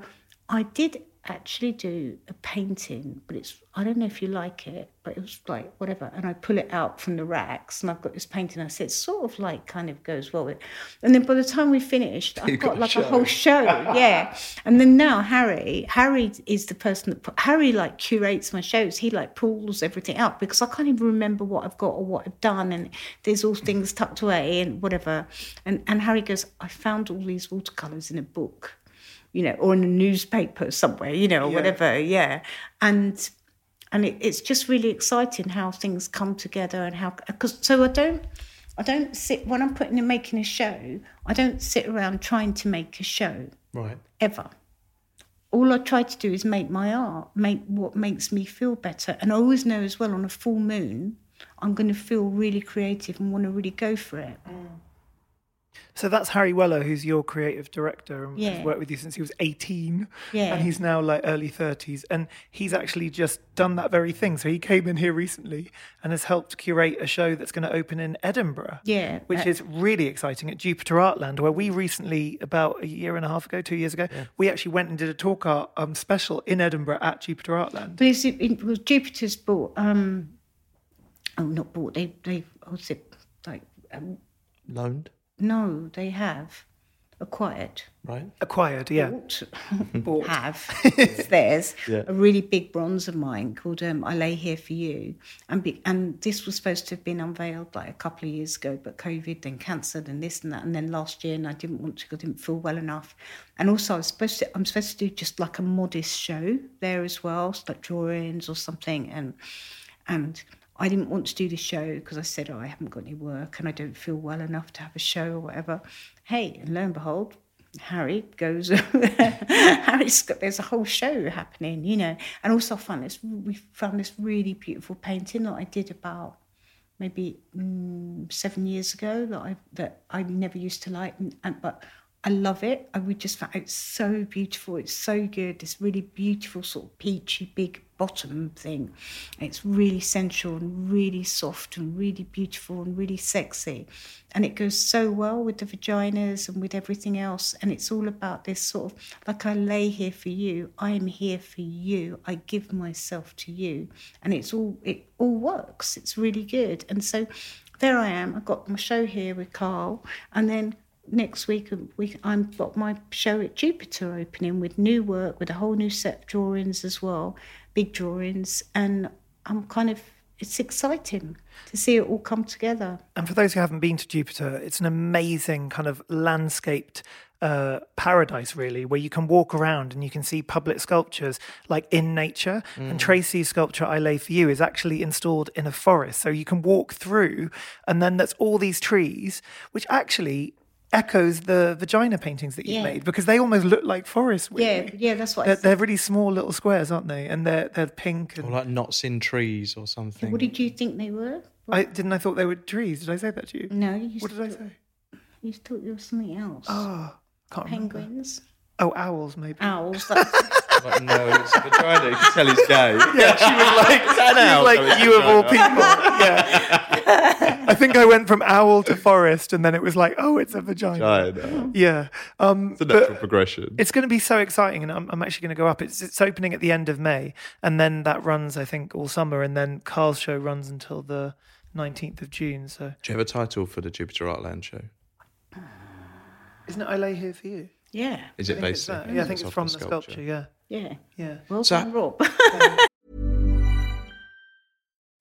I did actually do a painting, but it's, I don't know if you like it, but it was like whatever. And I pull it out from the racks and I've got this painting. I said, it sort of like kind of goes well with it. And then by the time we finished, I've got, got like show. a whole show. yeah. And then now Harry, Harry is the person that, Harry like curates my shows. He like pulls everything out because I can't even remember what I've got or what I've done. And there's all things tucked away and whatever. And, and Harry goes, I found all these watercolors in a book you know, or in a newspaper somewhere, you know, or whatever. Yeah, and and it, it's just really exciting how things come together and how because so I don't. I don't sit when I'm putting and making a show. I don't sit around trying to make a show Right. ever. All I try to do is make my art, make what makes me feel better. And I always know as well on a full moon, I'm going to feel really creative and want to really go for it. Mm. So that's Harry Weller, who's your creative director and Yeah. has worked with you since he was 18. Yeah. And he's now like early 30s. And he's actually just done that very thing. So he came in here recently and has helped curate a show that's going to open in Edinburgh. Yeah, Which uh, is really exciting at Jupiter Artland, where we recently, about a year and a half ago, two years ago, we actually went and did a talk art um, special in Edinburgh at Jupiter Artland. But it's, it, it was Jupiter's bought. Um, oh, not bought. They they what's it like? Um, Loaned. No, they have acquired. Right. Acquired, yeah. Bought. Bought. have. It's theirs. Yeah. A really big bronze of mine called um, "I Lay Here for You," and be, and this was supposed to have been unveiled like a couple of years ago, but COVID, then cancer, and this and that, and then last year, and I didn't want to, I didn't feel well enough, and also I was supposed to. I'm supposed to do just like a modest show there as well, so like drawings or something, and and. I didn't want to do the show because I said, oh, I haven't got any work and I don't feel well enough to have a show or whatever. Hey, and lo and behold, Harry goes. Harry's got. There's a whole show happening, you know. And also, I found this. We found this really beautiful painting that I did about maybe mm, seven years ago that I that I never used to like, and, and but I love it. I would just find it's so beautiful. It's so good. This really beautiful sort of peachy big bottom thing. It's really sensual and really soft and really beautiful and really sexy, and it goes so well with the vaginas and with everything else. And it's all about this sort of like I lay here for you. I am here for you. I give myself to you, and it's all it all works. It's really good. And so there I am. I've got my show here with Carl, and then next week we I've got my show at Jupiter opening with new work with a whole new set of drawings as well, big drawings, and I'm kind of it's exciting to see it all come together. And for those who haven't been to Jupiter, it's an amazing kind of landscaped uh, paradise, really, where you can walk around and you can see public sculptures like in nature. And Tracey's sculpture, I Lay For You, is actually installed in a forest. So you can walk through, and then there's all these trees, which actually echoes the vagina paintings that you Yeah. made because they almost look like forests. Yeah, weirdly. yeah, that's what They're, said. they're really small little squares, aren't they? And they're they're pink. Or like knots in trees or something. What did you think they were? I didn't. I thought they were trees. Did I say that to you? No, you What did I say? You thought it was something else. Oh, can't remember. Penguins, Oh, owls, maybe. owls. That's, Like, no, it's a vagina. You can tell he's gay. Yeah, she was like, she was like you of all people. Yeah. I think I went from owl to forest, and then it was like, oh, it's a vagina. Vagina. Yeah. Um, It's a natural progression. it's going to be so exciting, and I'm, I'm actually going to go up. It's, it's opening at the end of May, and then that runs, I think, all summer, and then Carl's show runs until the 19th of June. So, Do you have a title for the Jupiter Artland show? isn't it I lay here for you? Yeah. Is it I uh, based? that. Yeah, I think it's from the sculpture. Yeah, Yeah. yeah. Well So- done, Rob.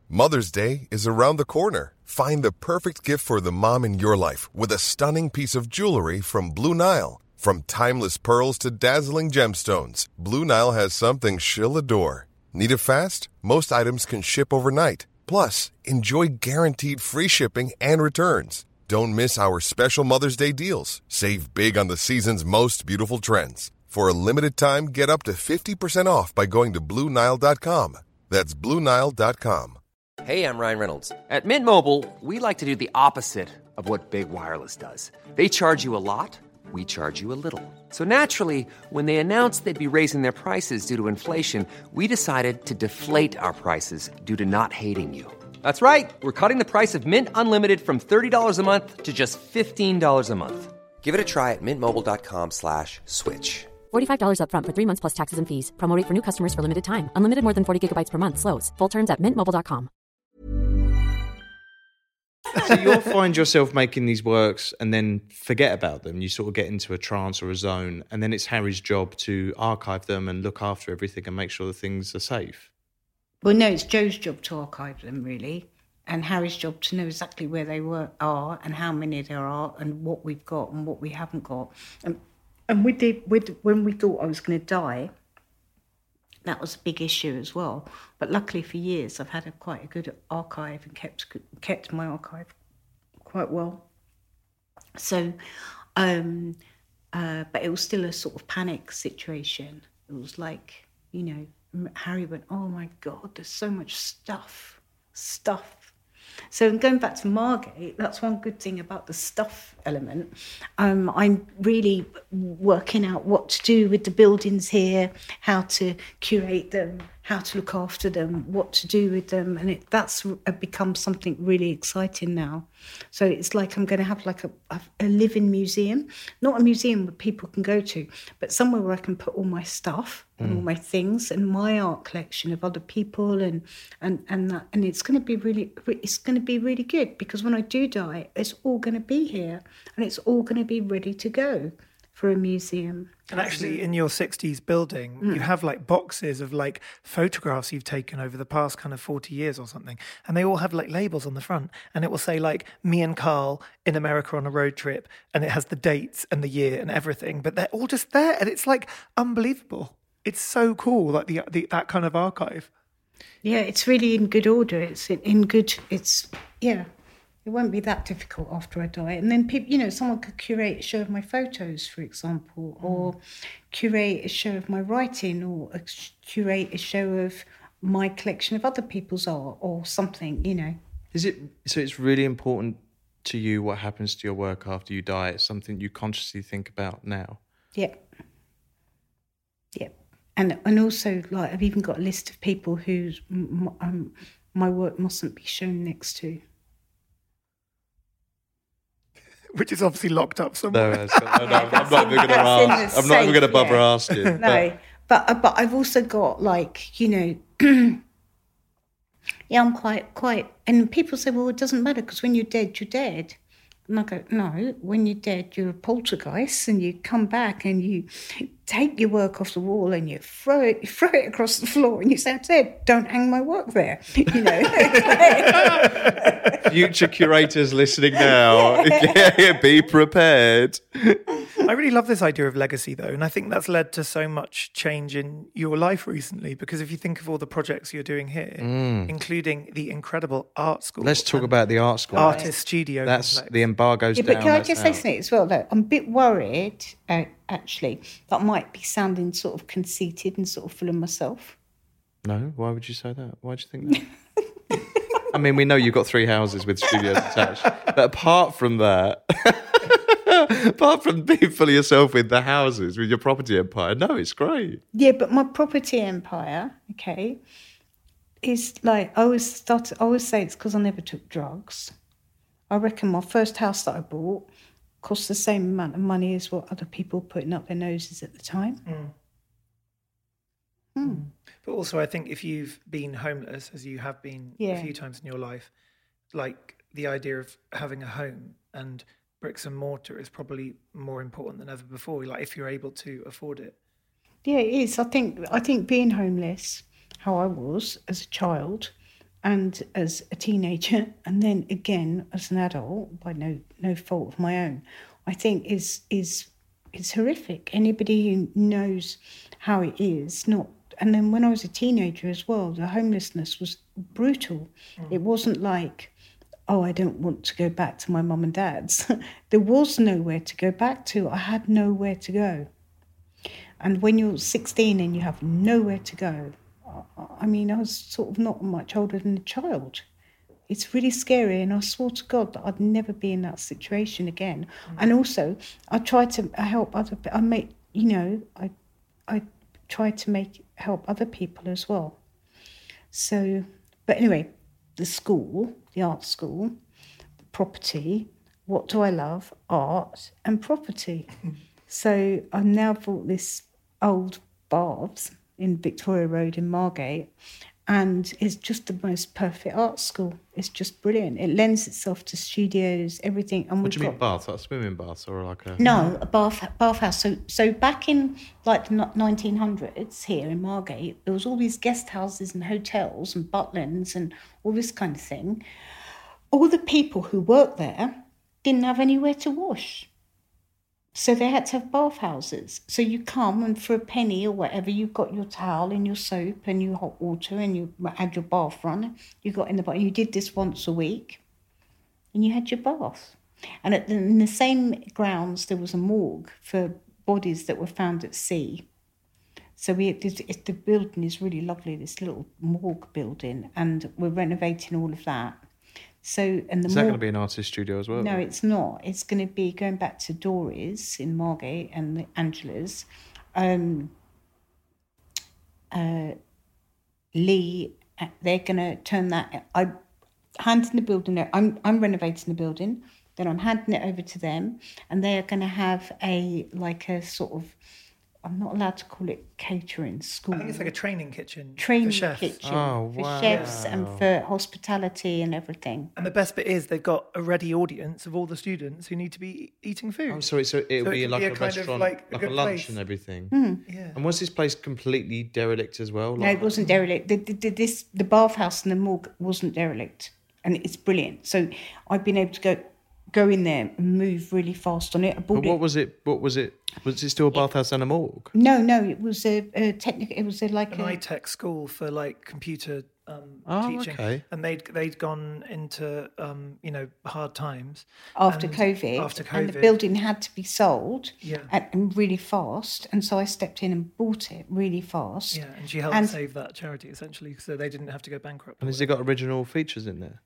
Mother's Day is around the corner. Find the perfect gift for the mom in your life with a stunning piece of jewelry from Blue Nile. From timeless pearls to dazzling gemstones, Blue Nile has something she'll adore. Need it fast? Most items can ship overnight. Plus, enjoy guaranteed free shipping and returns. Don't miss our special Mother's Day deals. Save big on the season's most beautiful trends. For a limited time, get up to 50% off by going to Blue Nile.com. That's Blue Nile.com. Hey, I'm Ryan Reynolds. At Mint Mobile, we like to do the opposite of what Big Wireless does. They charge you a lot, we charge you a little. So naturally, when they announced they'd be raising their prices due to inflation, we decided to deflate our prices due to not hating you. That's right. We're cutting the price of Mint Unlimited from $30 a month to just $15 a month. Give it a try at mintmobile.com slash switch. $45 upfront for three months plus taxes and fees. Promo rate for new customers for limited time. Unlimited more than 40 gigabytes per month. Slows. Full terms at mintmobile.com. so you'll find yourself making these works and then forget about them. You sort of get into a trance or a zone, and then it's Harry's job to archive them and look after everything and make sure the things are safe. Well, no, it's Joe's job to archive them, really. And Harry's job to know exactly where they were are and how many there are and what we've got and what we haven't got. And and with the with when we thought I was going to die, that was a big issue as well. But luckily for years, I've had a quite a good archive and kept kept my archive quite well. So, um, uh, but it was still a sort of panic situation. It was like, you know, Harry went, "Oh my God, there's so much stuff, stuff." So going back to Margate, that's one good thing about the stuff element. Um, I'm really working out what to do with the buildings here, how to curate them, how to look after them, what to do with them, and it, that's uh, become something really exciting now. So it's like I'm going to have like a, a, living museum, not a museum where people can go to, but somewhere where I can put all my stuff and all mm. my things and my art collection of other people and and and that, and it's going to be really it's going to be really good because when I do die, it's all going to be here and it's all going to be ready to go for a museum. And actually, in your 60s building, you hmm. have like boxes of like photographs you've taken over the past kind of 40 years or something. And they all have like labels on the front. And it will say like me and Carl in America on a road trip. And it has the dates and the year and everything. But they're all just there. And it's like unbelievable. It's so cool, like the, the that kind of archive. Yeah, it's really in good order. It's in, in good. It's yeah. It won't be that difficult after I die. And then people, you know, someone could curate a show of my photos, for example, or curate a show of my writing, or a, curate a show of my collection of other people's art, or something. You know. Is it so? It's really important to you what happens to your work after you die. It's something you consciously think about now. Yep. Yep. And and also like I've even got a list of people whose um, my work mustn't be shown next to. Which is obviously locked up somewhere. No, no, no, I'm not even going to That's in the ask. I'm not even going to bother yeah. asking. No, but uh, but I've also got like you know, yeah, I'm quite quite. And people say, well, it doesn't matter because when you're dead, you're dead. And I go, no, when you're dead, you're a poltergeist, and you come back and you take your work off the wall and you throw it, you throw it across the floor, and you say, I said, don't hang my work there, you know. Future curators listening now, yeah, be prepared. I really love this idea of legacy, though, and I think that's led to so much change in your life recently. Because if you think of all the projects you're doing here, including the incredible art school, Mm. Let's talk about the art school. artist studio. That's complex. the embargoes Yeah, down. but can I that's just say something as well? Though I'm a bit worried, uh, actually, that might be sounding sort of conceited and sort of full of myself. No, why would you say that? Why do you think that? I mean, we know you've got three houses with studios attached, but apart from that, Apart from being full of yourself with the houses, with your property empire, no, it's great. Yeah, but my property empire, okay, is like I always start. I always say it's because I never took drugs. I reckon my first house that I bought cost the same amount of money as what other people putting up their noses at the time. Mm. Hmm. Mm. But also, I think if you've been homeless, as you have been a few times in your life, like the idea of having a home and bricks and mortar is probably more important than ever before. Like if you're able to afford it. Yeah, it is. I think I think being homeless, how I was as a child, and as a teenager, and then again as an adult by no no fault of my own, I think is is is horrific. Anybody who knows how it is, not and then when I was a teenager as well, the homelessness was brutal. Hmm. It wasn't like oh, I don't want to go back to my mum and dad's. there was nowhere to go back to. I had nowhere to go. And when you're 16 and you have nowhere to go, I- mean, I was sort of not much older than a child. It's really scary, and I swore to God that I'd never be in that situation again. Mm. And also, I tried to help other. I make, you know, I, I tried to make help other people as well. So, but anyway, the school, the art school, the property. What do I love? Art and property. so I've now bought this old baths in Victoria Road in Margate, and it's just the most perfect art school. It's just brilliant. It lends itself to studios, everything. And What do you mean got- bath? Like swimming baths or like a no, a bath bathhouse. So so back in like the nineteen hundreds here in Margate, there was all these guest houses and hotels and Butlins and all this kind of thing. All the people who worked there didn't have anywhere to wash. So they had to have bathhouses. So you come and for a penny or whatever, you've got your towel and your soap and your hot water and you had your bath run. You got in the bath. You did this once a week and you had your bath. And at the, in the same grounds, there was a morgue for bodies that were found at sea. So we it, the building is really lovely, this little morgue building, and we're renovating all of that. So and the Is that going to be an artist studio as well? no, it's not. It's going to be going back to Dory's in Margate and the Angela's. Um, uh, Lee, uh, they're going to turn that. I handing the building. I'm I'm renovating the building. Then I'm handing it over to them, and they are going to have a like a sort of. I'm not allowed to call it catering school I think it's like a training kitchen training for chefs. kitchen Oh, for wow. chefs and for hospitality and everything. And the best bit is they've got a ready audience of all the students who need to be eating food. Oh, sorry. So it'll So be can like be a, a restaurant, like, like, a a, lunch place. and everything. Hmm. Yeah. And was this place completely derelict as well? No, it wasn't derelict. The, the, the, this the bathhouse and the morgue wasn't derelict, and it's brilliant. So I've been able to go go in there and move really fast on it. I But what it. was it? What was it? Was it still a bathhouse and a morgue? No, no, it was a, a technical. It was a, like An a, iTech school for like computer um, Oh, teaching, okay. and they'd they'd gone into um, you know hard times after COVID, After COVID, and the building had to be sold. Yeah. and, and really fast, and so I stepped in and bought it really fast. Yeah, and she helped And- save that charity essentially, so they didn't have to go bankrupt. And has it got original features in there?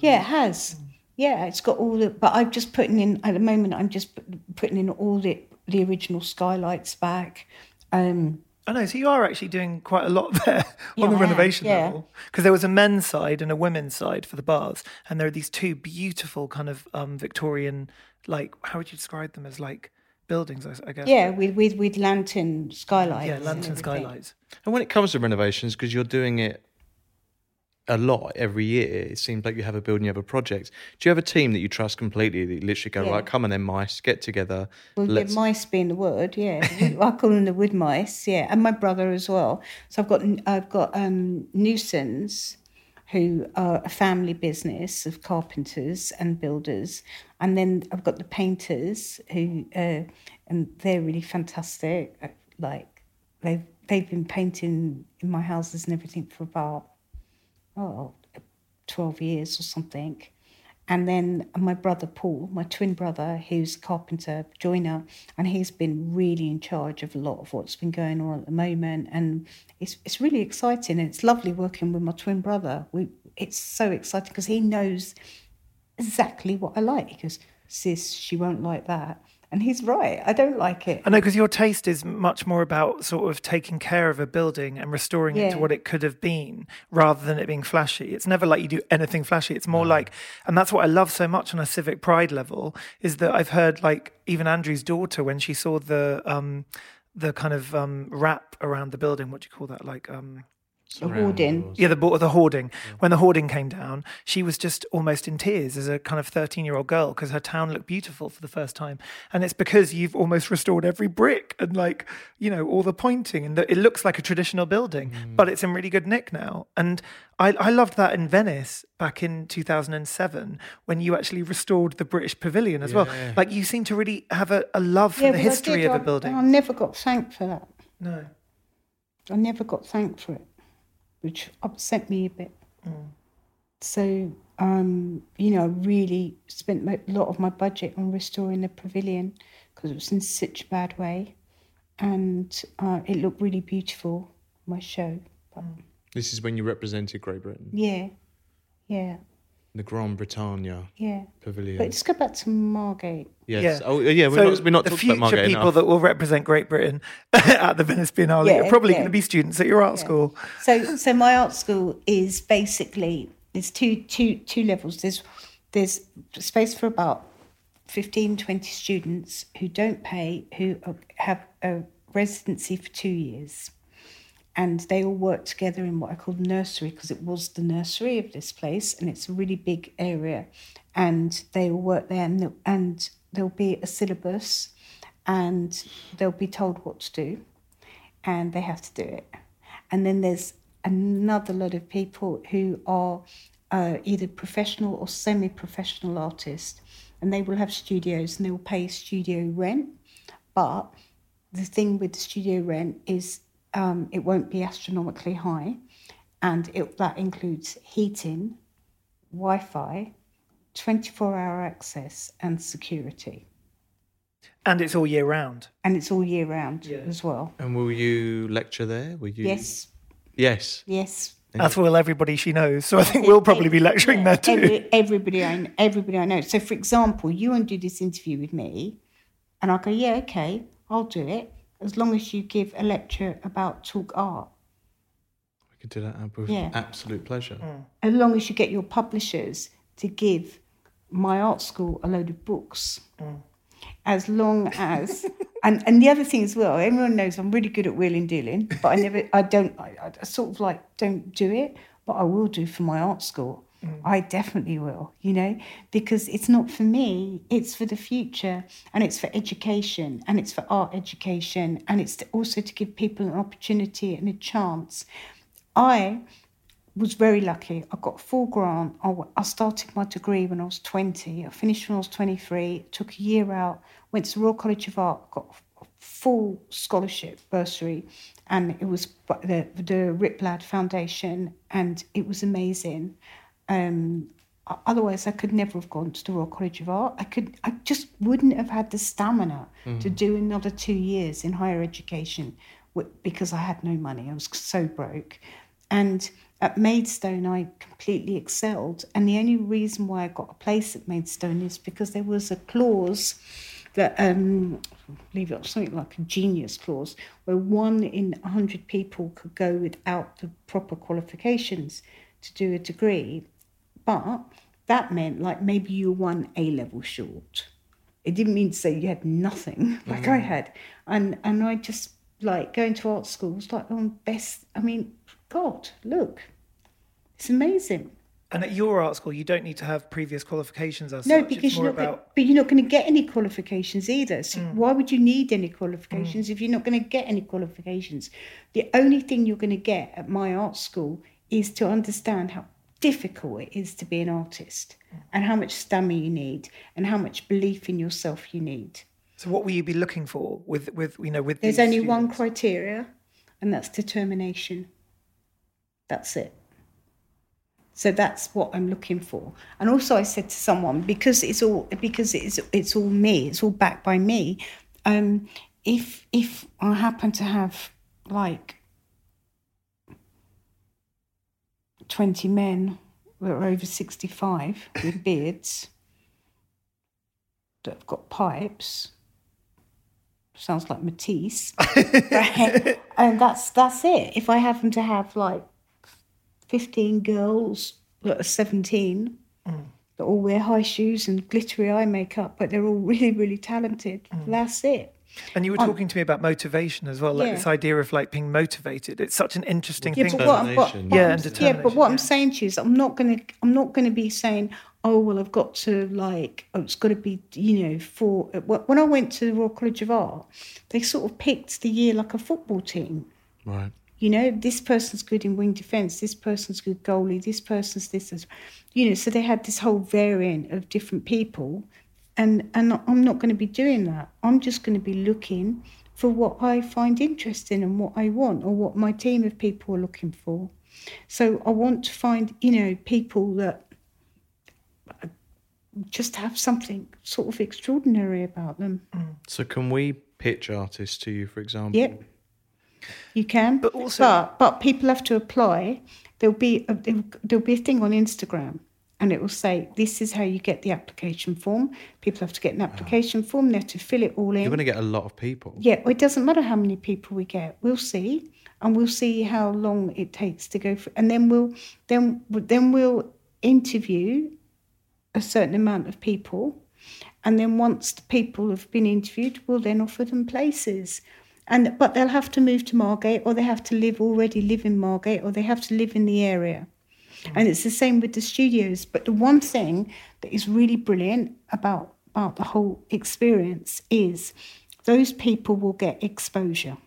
Yeah, it has. Yeah, it's got all the. But I'm just putting in at the moment. I'm just putting in all the the original skylights back. Um, I know. So you are actually doing quite a lot there Yeah, on the renovation yeah. level, because there was a men's side and a women's side for the baths, and there are these two beautiful kind of um, Victorian, like how would you describe them as like buildings? I, I guess. yeah, with with with lantern skylights. Yeah, lantern everything. skylights. And when it comes to renovations, because you're doing it a lot every year, it seems like you have a building, you have a project. Do you have a team that you trust completely that you literally go, Yeah. right, come on then, mice, get together. Well, the mice being the word, yeah. I call them the wood mice, yeah, and my brother as well. So I've got I've got um, Newsons, who are a family business of carpenters and builders, and then I've got the painters who, uh, and they're really fantastic. Like they've they've been painting in my houses and everything for about oh, 12 years or something. And then my brother Paul, my twin brother, who's a carpenter joiner, and he's been really in charge of a lot of what's been going on at the moment. And it's it's really exciting. And it's lovely working with my twin brother. We it's so exciting because he knows exactly what I like. He goes, sis, she won't like that. And he's right. I don't like it. I know because your taste is much more about sort of taking care of a building and restoring it to what it could have been rather than it being flashy. It's never like you do anything flashy. It's more like, and that's what I love so much on a civic pride level is that I've heard like even Andrew's daughter when she saw the um the kind of um wrap around the building. What do you call that? Like um The hoarding. yeah, the the hoarding. When the hoarding came down, she was just almost in tears as a kind of thirteen-year-old girl because her town looked beautiful for the first time, and it's because you've almost restored every brick and like you know all the pointing, and the, it looks like a traditional building, but it's in really good nick now. And I, I loved that in Venice back in two thousand and seven when you actually restored the British Pavilion as well. Like you seem to really have a, a love for the history did. of a I- building. I never got thanked for that. no. I never got thanked for it, which upset me a bit. So, um, you know, I really spent a lot of my budget on restoring the pavilion because it was in such a bad way. And uh, it looked really beautiful, my show. But This is when you represented Great Britain, yeah, yeah, the Grand Britannia yeah. Pavilion. But let's go back to Margate. yes. Yeah. Oh, yeah. We're so not. We're not the talking future about Margate people enough. that will represent Great Britain at the Venice Biennale Yeah, are probably yeah. going to be students at your art school. So, so my art school is basically there's two two two levels. There's there's space for about 15, 20 students who don't pay, who have a residency for two years, and they all work together in what I call the nursery because it was the nursery of this place, and it's a really big area, and they all work there, and and there'll be a syllabus, and they'll be told what to do and they have to do it. And then there's another lot of people who are uh, either professional or semi professional artists, and they will have studios and they will pay studio rent. But the thing with the studio rent is um, it won't be astronomically high, and it, that includes heating, Wi Fi, 24 hour access, and security. And it's all year round. And it's all year round as well. And will you lecture there? Will you? Yes, Yes. yes. That's will everybody she knows. So I think we'll probably be lecturing there too. Every, everybody, I, everybody I know. So, for example, you want to do this interview with me, and I go, yeah, okay, I'll do it, as long as you give a lecture about talk art. We could do that with Yeah. absolute pleasure. Mm. As long as you get your publishers to give my art school a load of books. Mm. As long as, and, and the other thing as well, everyone knows I'm really good at wheeling dealing, but I never, I don't, I, I sort of like don't do it, but I will do for my art school. Mm. I definitely will, you know, because it's not for me, it's for the future and it's for education and it's for art education and it's to, also to give people an opportunity and a chance. I was very lucky. I got full grant. I started my degree when I was 20. I finished when I was 23. Took a year out. Went to the Royal College of Art. Got full scholarship bursary, and it was the the Rip Ladd Foundation, and it was amazing. Um, otherwise, I could never have gone to the Royal College of Art. I could. I just wouldn't have had the stamina to do another two years in higher education because I had no money. I was so broke. And at Maidstone, I completely excelled. And the only reason why I got a place at Maidstone is because there was a clause that, um, I believe it was something like a genius clause, where one in a 100 people could go without the proper qualifications to do a degree. But that meant like maybe you were one A level short. It didn't mean to say you had nothing like I mm. had. And and I just like going to art school was like the best I mean, God, look. It's amazing. And at your art school, you don't need to have previous qualifications as No, such. because you're more not, gonna, about but you're not going to get any qualifications either. So mm. why would you need any qualifications mm. if you're not going to get any qualifications? The only thing you're going to get at my art school is to understand how difficult it is to be an artist and how much stamina you need and how much belief in yourself you need. So what will you be looking for with with you know with There's only one criteria, and that's determination. That's it. So that's what I'm looking for. And also, I said to someone because it's all because it's it's all me. It's all backed by me. Um, if if I happen to have like twenty men that are over sixty five with beards, that have got pipes. Sounds like Matisse, right? and that's that's it. If I happen to have like fifteen girls that are seventeen mm. that all wear high shoes and glittery eye makeup, but they're all really really talented, mm. that's it. And you were um, talking to me about motivation as well, like Yeah. this idea of like being motivated. It's such an interesting Yeah, thing. but what, I'm- what, what Yeah, I'm- and yeah, but determination, what I'm saying to you is, I'm not gonna, I'm not gonna be saying, oh well, I've got to like, oh, it's got to be, you know, for when I went to the Royal College of Art, they sort of picked the year like a football team. Right. You know, this person's good in wing defence, this person's good goalie, this person's this, this. you know. So they had this whole variant of different people, and and I'm not going to be doing that. I'm just going to be looking for what I find interesting and what I want, or what my team of people are looking for. So I want to find, you know, people that just have something sort of extraordinary about them. Mm. So can we pitch artists to you, for example? Yep. You can, But also- but but people have to apply. There'll be a, there'll, there'll be a thing on Instagram, and it will say this is how you get the application form. People have to get an application form. They have to fill it all in. You're going to get a lot of people. Yeah, well, it doesn't matter how many people we get. We'll see, and we'll see how long it takes to go for, and then we'll then then we'll interview a certain amount of people, and then once the people have been interviewed, we'll then offer them places. And but they'll have to move to Margate, or they have to live already live in Margate, or they have to live in the area. And it's the same with the studios. But the one thing that is really brilliant about about the whole experience is those people will get exposure.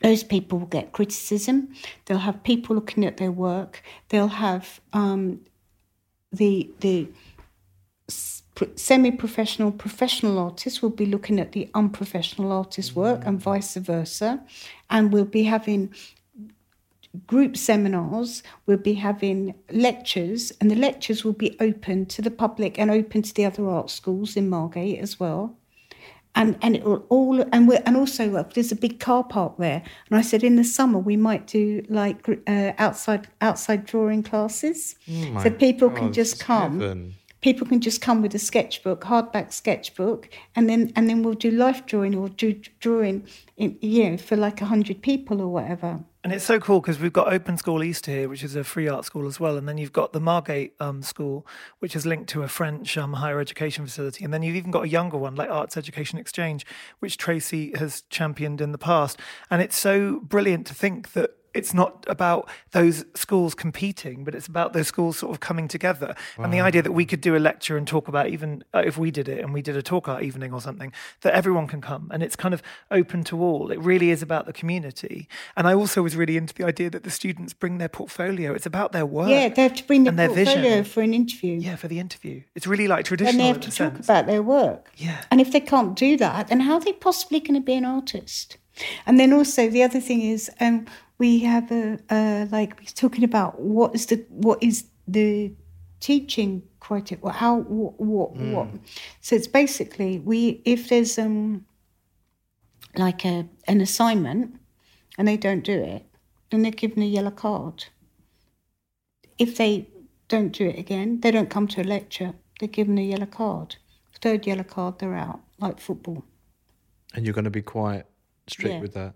Those people will get criticism. They'll have people looking at their work. They'll have um, the the semi-professional professional artists will be looking at the unprofessional artist's work and vice versa and we'll be having group seminars we'll be having lectures and the lectures will be open to the public and open to the other art schools in margate as well and and it will all and we and also uh, there's a big car park there and i said in the summer we might do like uh, outside outside drawing classes so people can just come heaven. people can just come with a sketchbook, hardback sketchbook, and then and then we'll do life drawing or do drawing, in, you know, for like a hundred people or whatever. And it's so cool because we've got Open School East here, which is a free art school as well. And then you've got the Margate um, School, which is linked to a French um, higher education facility. And then you've even got a younger one, like Arts Education Exchange, which Tracey has championed in the past. And it's so brilliant to think that it's not about those schools competing, but it's about those schools sort of coming together. And the idea that we could do a lecture and talk about even uh, if we did it and we did a talk art evening or something, that everyone can come and it's kind of open to all. It really is about the community. And I also was really into the idea that the students bring their portfolio. It's about their work. Yeah, they have to bring the and their portfolio vision. for an interview, Yeah, for the interview. It's really like traditional. and they have to talk sense. about their work. Yeah. and if they can't do that, then how are they possibly going to be an artist? And then also the other thing is, um, we have a uh, like we're talking about what is the what is the teaching criteria? Well, how what what, what? So it's basically we if there's um like a an assignment and they don't do it, then they're given a yellow card. If they don't do it again, they don't come to a lecture. They're given a yellow card. Third yellow card, they're out, like football. And you're going to be quite strict Yeah. with that.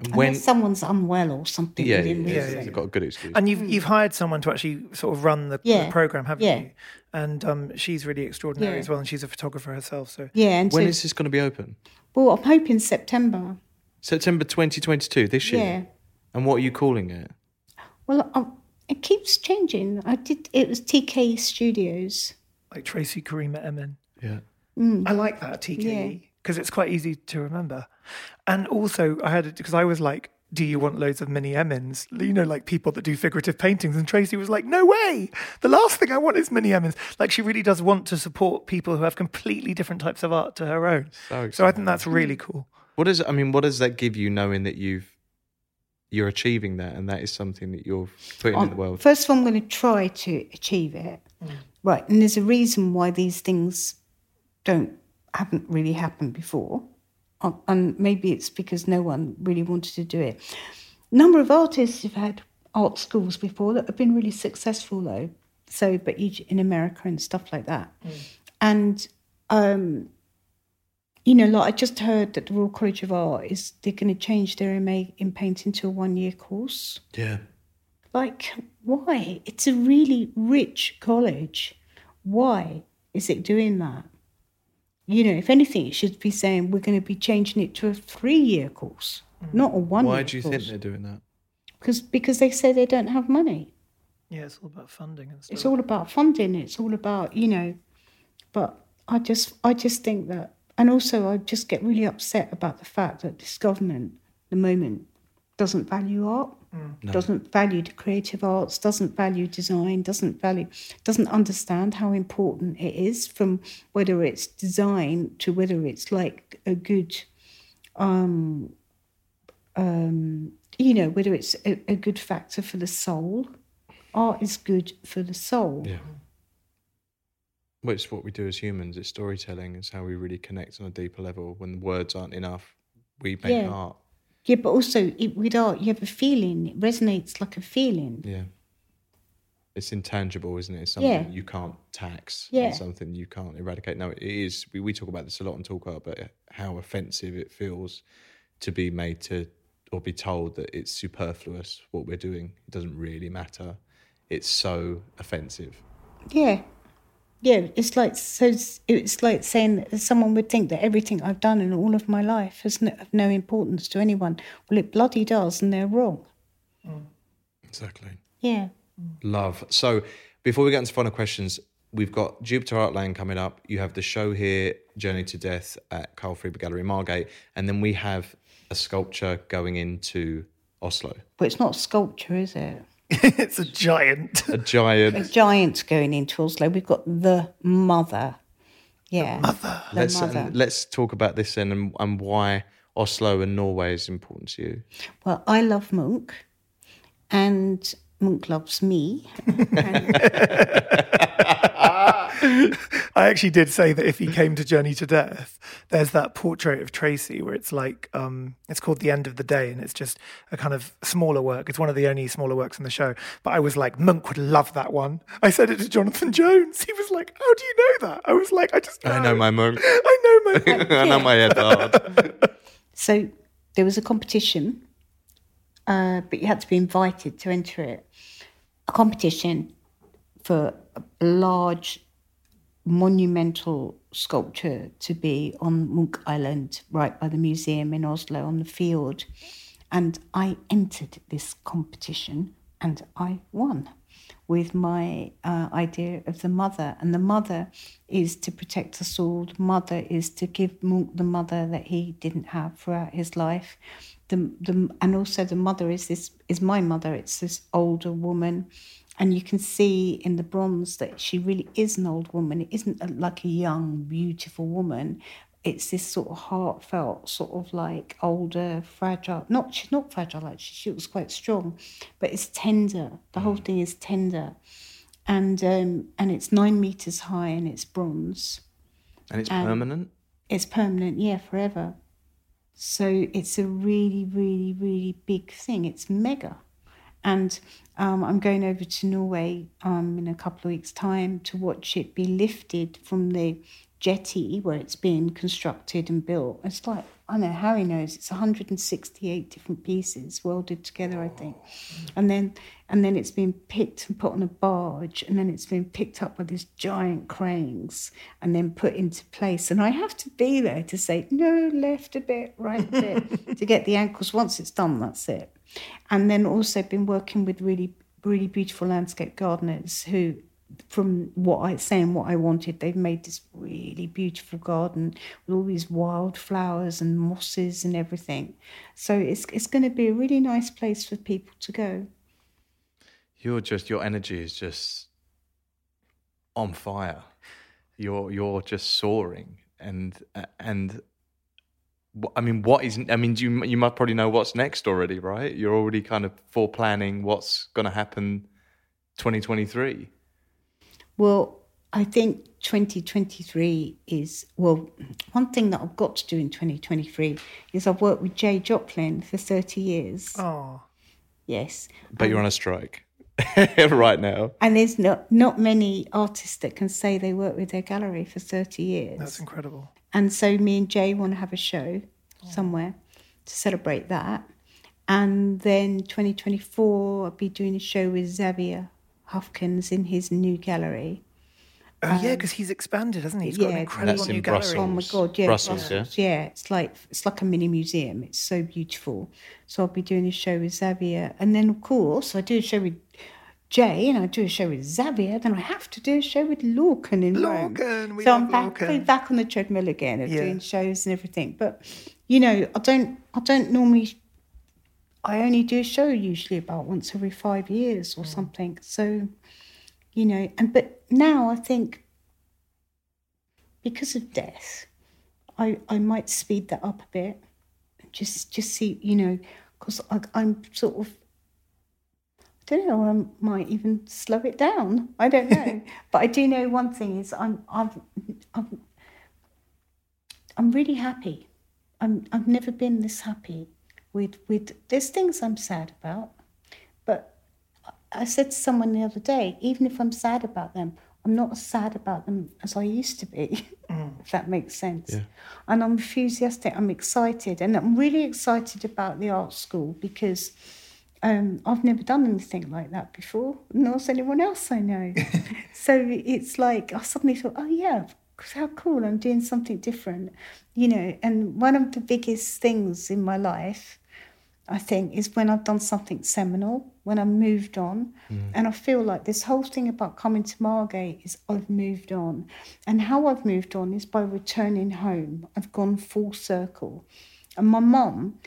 And when Unless someone's unwell or something. yeah, within yeah, reason. yeah, you've got a good excuse. And you've you've hired someone to actually sort of run the, Yeah. the program, haven't Yeah. you? And um, she's really extraordinary Yeah. as well, and she's a photographer herself. So Yeah, and when so, is this going to be open? well, I'm hoping September. September 2022 this year. Yeah. And what are you calling it? Well, i it keeps changing. I did. It was TK Studios. like Tracey Karima Emin. Yeah. I like that TKE Yeah. Because it's quite easy to remember. And also, I had it because I was like, "Do you want loads of mini Emins?" You know, like people that do figurative paintings. And Tracey was like, "No way! The last thing I want is mini Emins." Like she really does want to support people who have completely different types of art to her own. So So I think that's really cool. What does I mean? What does that give you, knowing that you've you're achieving that, and that is something that you're putting in Um, the world? First of all, I'm going to try to achieve it. Right, and there's a reason why these things don't haven't really happened before, Um, and maybe it's because no one really wanted to do it. Number of artists have had art schools before that have been really successful, though. So, but you- in America and stuff like that, and um, you know, like I just heard that the Royal College of Art is they're going to change their MA in painting to a one-year course. Yeah. Like, why? It's a really rich college. Why is it doing that? You know, if anything, it should be saying we're going to be changing it to a three-year course, mm. not a one. Year course. Why do you think they're doing that? Because because they say they don't have money. Yeah, it's all about funding and stuff. It's all about funding. It's all about you know. But I just I just think that, and also I just get really upset about the fact that this government, at the moment, doesn't value art, doesn't value the creative arts, doesn't value design, doesn't value, doesn't understand how important it is from whether it's design to whether it's like a good, um, um, you know, whether it's a, a good factor for the soul. Art is good for the soul. Yeah. Well, it's what we do as humans. It's storytelling. It's how we really connect on a deeper level. When words aren't enough, we make Yeah. art. Yeah, but also it, with art, you have a feeling. It resonates like a feeling. Yeah. It's intangible, isn't it? It's something Yeah. you can't tax. Yeah. It's something you can't eradicate. No, it is. We, we talk about this a lot on Talk Art, but how offensive it feels to be made to or be told that it's superfluous what we're doing. It doesn't really matter. It's so offensive. Yeah, yeah. It's like so. It's like saying that someone would think that everything I've done in all of my life has no, of no importance to anyone. Well, it bloody does, and they're wrong. Exactly. Yeah. Love. So before we get into final questions, we've got Jupiter Artland coming up. You have the show here, Journey to Death at Carl Freedman Gallery Margate, and then we have a sculpture going into Oslo. But it's not sculpture, is it? it's a giant. A giant. A giant. giant going into Oslo. We've got the mother. Yeah. The let's mother. um, let's talk about this then and, and why Oslo and Norway is important to you. Well, I love Munch, and Munch loves me. I actually did say that if he came to Journey to Death, there's that portrait of Tracey where it's like, um, it's called The End of the Day, and it's just a kind of smaller work. It's one of the only smaller works in the show. But I was like, Munch would love that one. I said it to Jonathan Jones. He was like, How do you know that? I was like, I just know. I know my Munch. I know my Munch. I know my head hard. So there was a competition, uh, but you had to be invited to enter it. A competition for a large, monumental sculpture to be on Munch Island, right by the museum in Oslo, on the field. And I entered this competition and I won with my uh, idea of the mother. And the mother is to protect us all. The mother is to give Munch the mother that he didn't have throughout his life. The, the, and also the mother is this is my mother. It's this older woman. And you can see in the bronze that she really is an old woman. It isn't a, like a young, beautiful woman. It's this sort of heartfelt, sort of like older, fragile. Not she's not fragile. Actually, she was quite strong, but it's tender. The whole thing is tender, and um, and it's nine meters high and it's bronze. And it's Um, permanent. It's permanent, yeah, forever. So it's a really, really, really big thing. It's mega. And um, I'm going over to Norway um, in a couple of weeks' time to watch it be lifted from the jetty where it's being constructed and built. It's like, I know, Harry knows, it's 168 different pieces welded together, I think. And then and then it's been picked and put on a barge, and then it's been picked up by these giant cranes and then put into place. And I have to be there to say, no, left a bit, right a bit, to get the ankles. Once it's done, that's it. And then also been working with really, really beautiful landscape gardeners who from what I say and what I wanted, they've made this really beautiful garden with all these wildflowers and mosses and everything. So it's it's going to be a really nice place for people to go. You're just your energy is just on fire. You're you're just soaring, and and I mean, what is? I mean, you you might probably know what's next already, right? You're already kind of for planning what's going to happen, 2023. Well, I think 2023 is well. One thing that I've got to do in 2023 is I've worked with Jay Jopling for 30 years. Oh, Yes, But you're on a strike. right now. And there's not not many artists that can say they work with their gallery for 30 years. That's incredible. And so me and Jay want to have a show somewhere to celebrate that. And then 2024, I'll be doing a show with Xavier Hufkens in his new gallery. Oh yeah, because he's expanded, hasn't he? He's got an Um, yeah, incredible That's new in gallery. Brussels. Oh my god, yeah, Brussels, yeah? yeah. It's like it's like a mini museum. It's so beautiful. So I'll be doing a show with Xavier, and then of course I do a show with Jay, and I do a show with Xavier. Then I have to do a show with Lorcan in Rome. Lorcan, we so I'm back, Lorcan. back on the treadmill again of Yeah. doing shows and everything. But you know, I don't, I don't normally. I only do a show usually about once every five years Mm. or something. So, you know, and but now I think because of death, I I might speed that up a bit. Just just see, you know, because I'm sort of. I don't know. I might even slow it down. I don't know, but I do know one thing is I'm I'm I'm I'm really happy. I'm I've never been this happy with with. There's things I'm sad about, but I said to someone the other day, even if I'm sad about them, I'm not as sad about them as I used to be, mm. if that makes sense. Yeah. And I'm enthusiastic, I'm excited, and I'm really excited about the art school because um, I've never done anything like that before, nor has anyone else I know. so it's like I suddenly thought, oh yeah, how cool! I'm doing something different, you know. And one of the biggest things in my life I think, is when I've done something seminal, when I've moved on. And I feel like this whole thing about coming to Margate is I've moved on. And how I've moved on is by returning home. I've gone full circle. And my mum,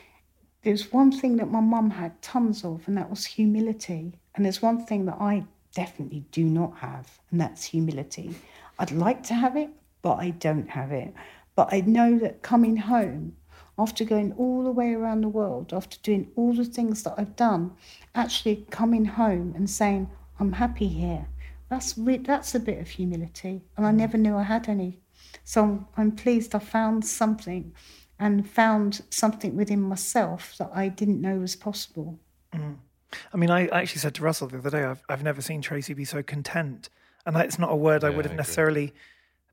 there's one thing that my mum had tons of, and that was humility. And there's one thing that I definitely do not have, and that's humility. I'd like to have it, but I don't have it. But I know that coming home, after going all the way around the world, after doing all the things that I've done, actually coming home and saying, I'm happy here. That's that's a bit of humility, and I never knew I had any. So I'm pleased I found something, and found something within myself that I didn't know was possible. I mean, I actually said to Russell the other day, I've, I've never seen Tracey be so content. And that's not a word I would have necessarily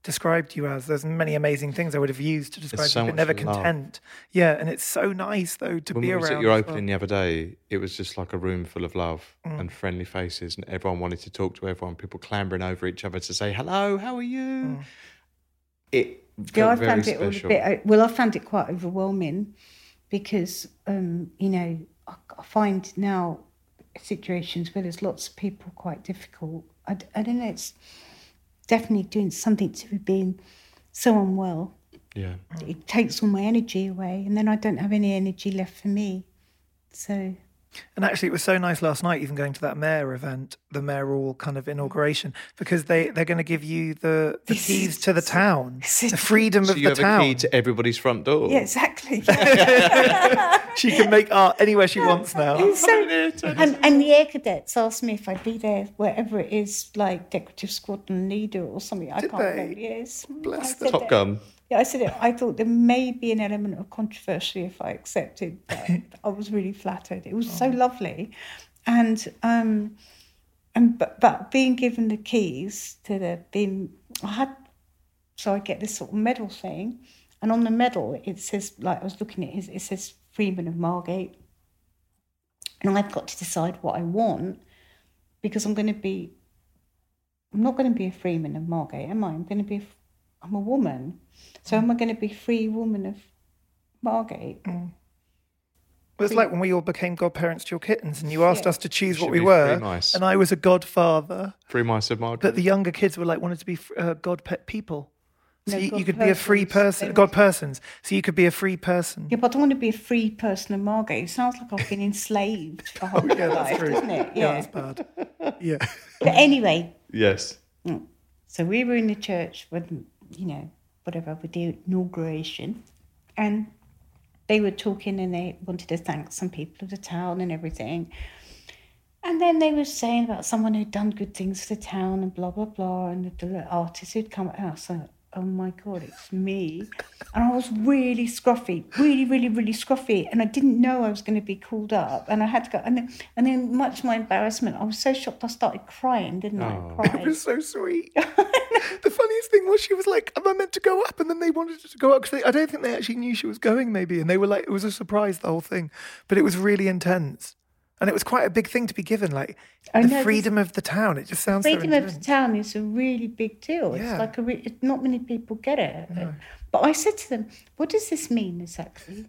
described you as. There's many amazing things I would have used to describe so you, but never love. content. Yeah, and it's so nice, though, to When be we was around. at your as well. opening the other day, it was just like a room full of love Mm. and friendly faces, and everyone wanted to talk to everyone. People clambering over each other to say hello, how are you? Mm. It Yeah, I found it all a bit. Well, I found it quite overwhelming because, um, you know, I, I find now situations where there's lots of people quite difficult. I don't know. It's definitely doing something to being so unwell. Yeah, It takes all my energy away, and then I don't have any energy left for me. So And actually, it was so nice last night, even going to that mayor event, the mayoral kind of inauguration, because they, they're going to give you the, the keys to the town, the freedom so of you have a key to everybody's front door. yeah, exactly. she can make art anywhere she wants now. So- and, and the air cadets asked me if I'd be there wherever it is, like decorative squadron leader or something. I can't they? remember. Yes. Bless the Top Gun. Yeah, I said it. I thought there may be an element of controversy if I accepted, but I was really flattered. It was so lovely, and um, and but, but being given the keys to the being, I had so I get this sort of medal thing, and on the medal it says like I was looking at it, it says Freeman of Margate, and I've got to decide what I want because I'm going to be. I'm not going to be a Freeman of Margate, am I? I'm going to be. A, I'm a woman, so am I going to be free woman of Margate? Well, it's like when we all became godparents to your kittens, and you asked Yeah. us to choose what we were, mice. and I was a godfather, Free mice of Margaret. but the younger kids were like wanted to be uh, god pet people. So No, you, you god could be a free person, They god persons. So you could be a free person. Yeah, but I don't want to be a free person of Margate. It sounds like I've been enslaved for whole my life, doesn't it? Yeah, Yeah. that's bad. Yeah. But anyway, yes. So we were in the church when, you know, whatever, with the inauguration. And they were talking and they wanted to thank some people of the town and everything. And then they were saying about someone who'd done good things for the town and blah, blah, blah, and the, artist who'd come out. So oh my God, it's me. And I was really scruffy, really, really, really scruffy. And I didn't know I was going to be called up. And I had to go. And then, and then much to my embarrassment, I was so shocked I started crying, didn't I? Oh. It was so sweet. the funniest thing was she was like, "Am I meant to go up?" And then they wanted her to go up because I don't think they actually knew she was going. Maybe, and they were like, it was a surprise the whole thing, but it was really intense, and it was quite a big thing to be given, like I the know, freedom of the town. It just sounds so Freedom of the town is a really big deal. Yeah. It's like a re- not many people get it. But I said to them, "What does this mean exactly?"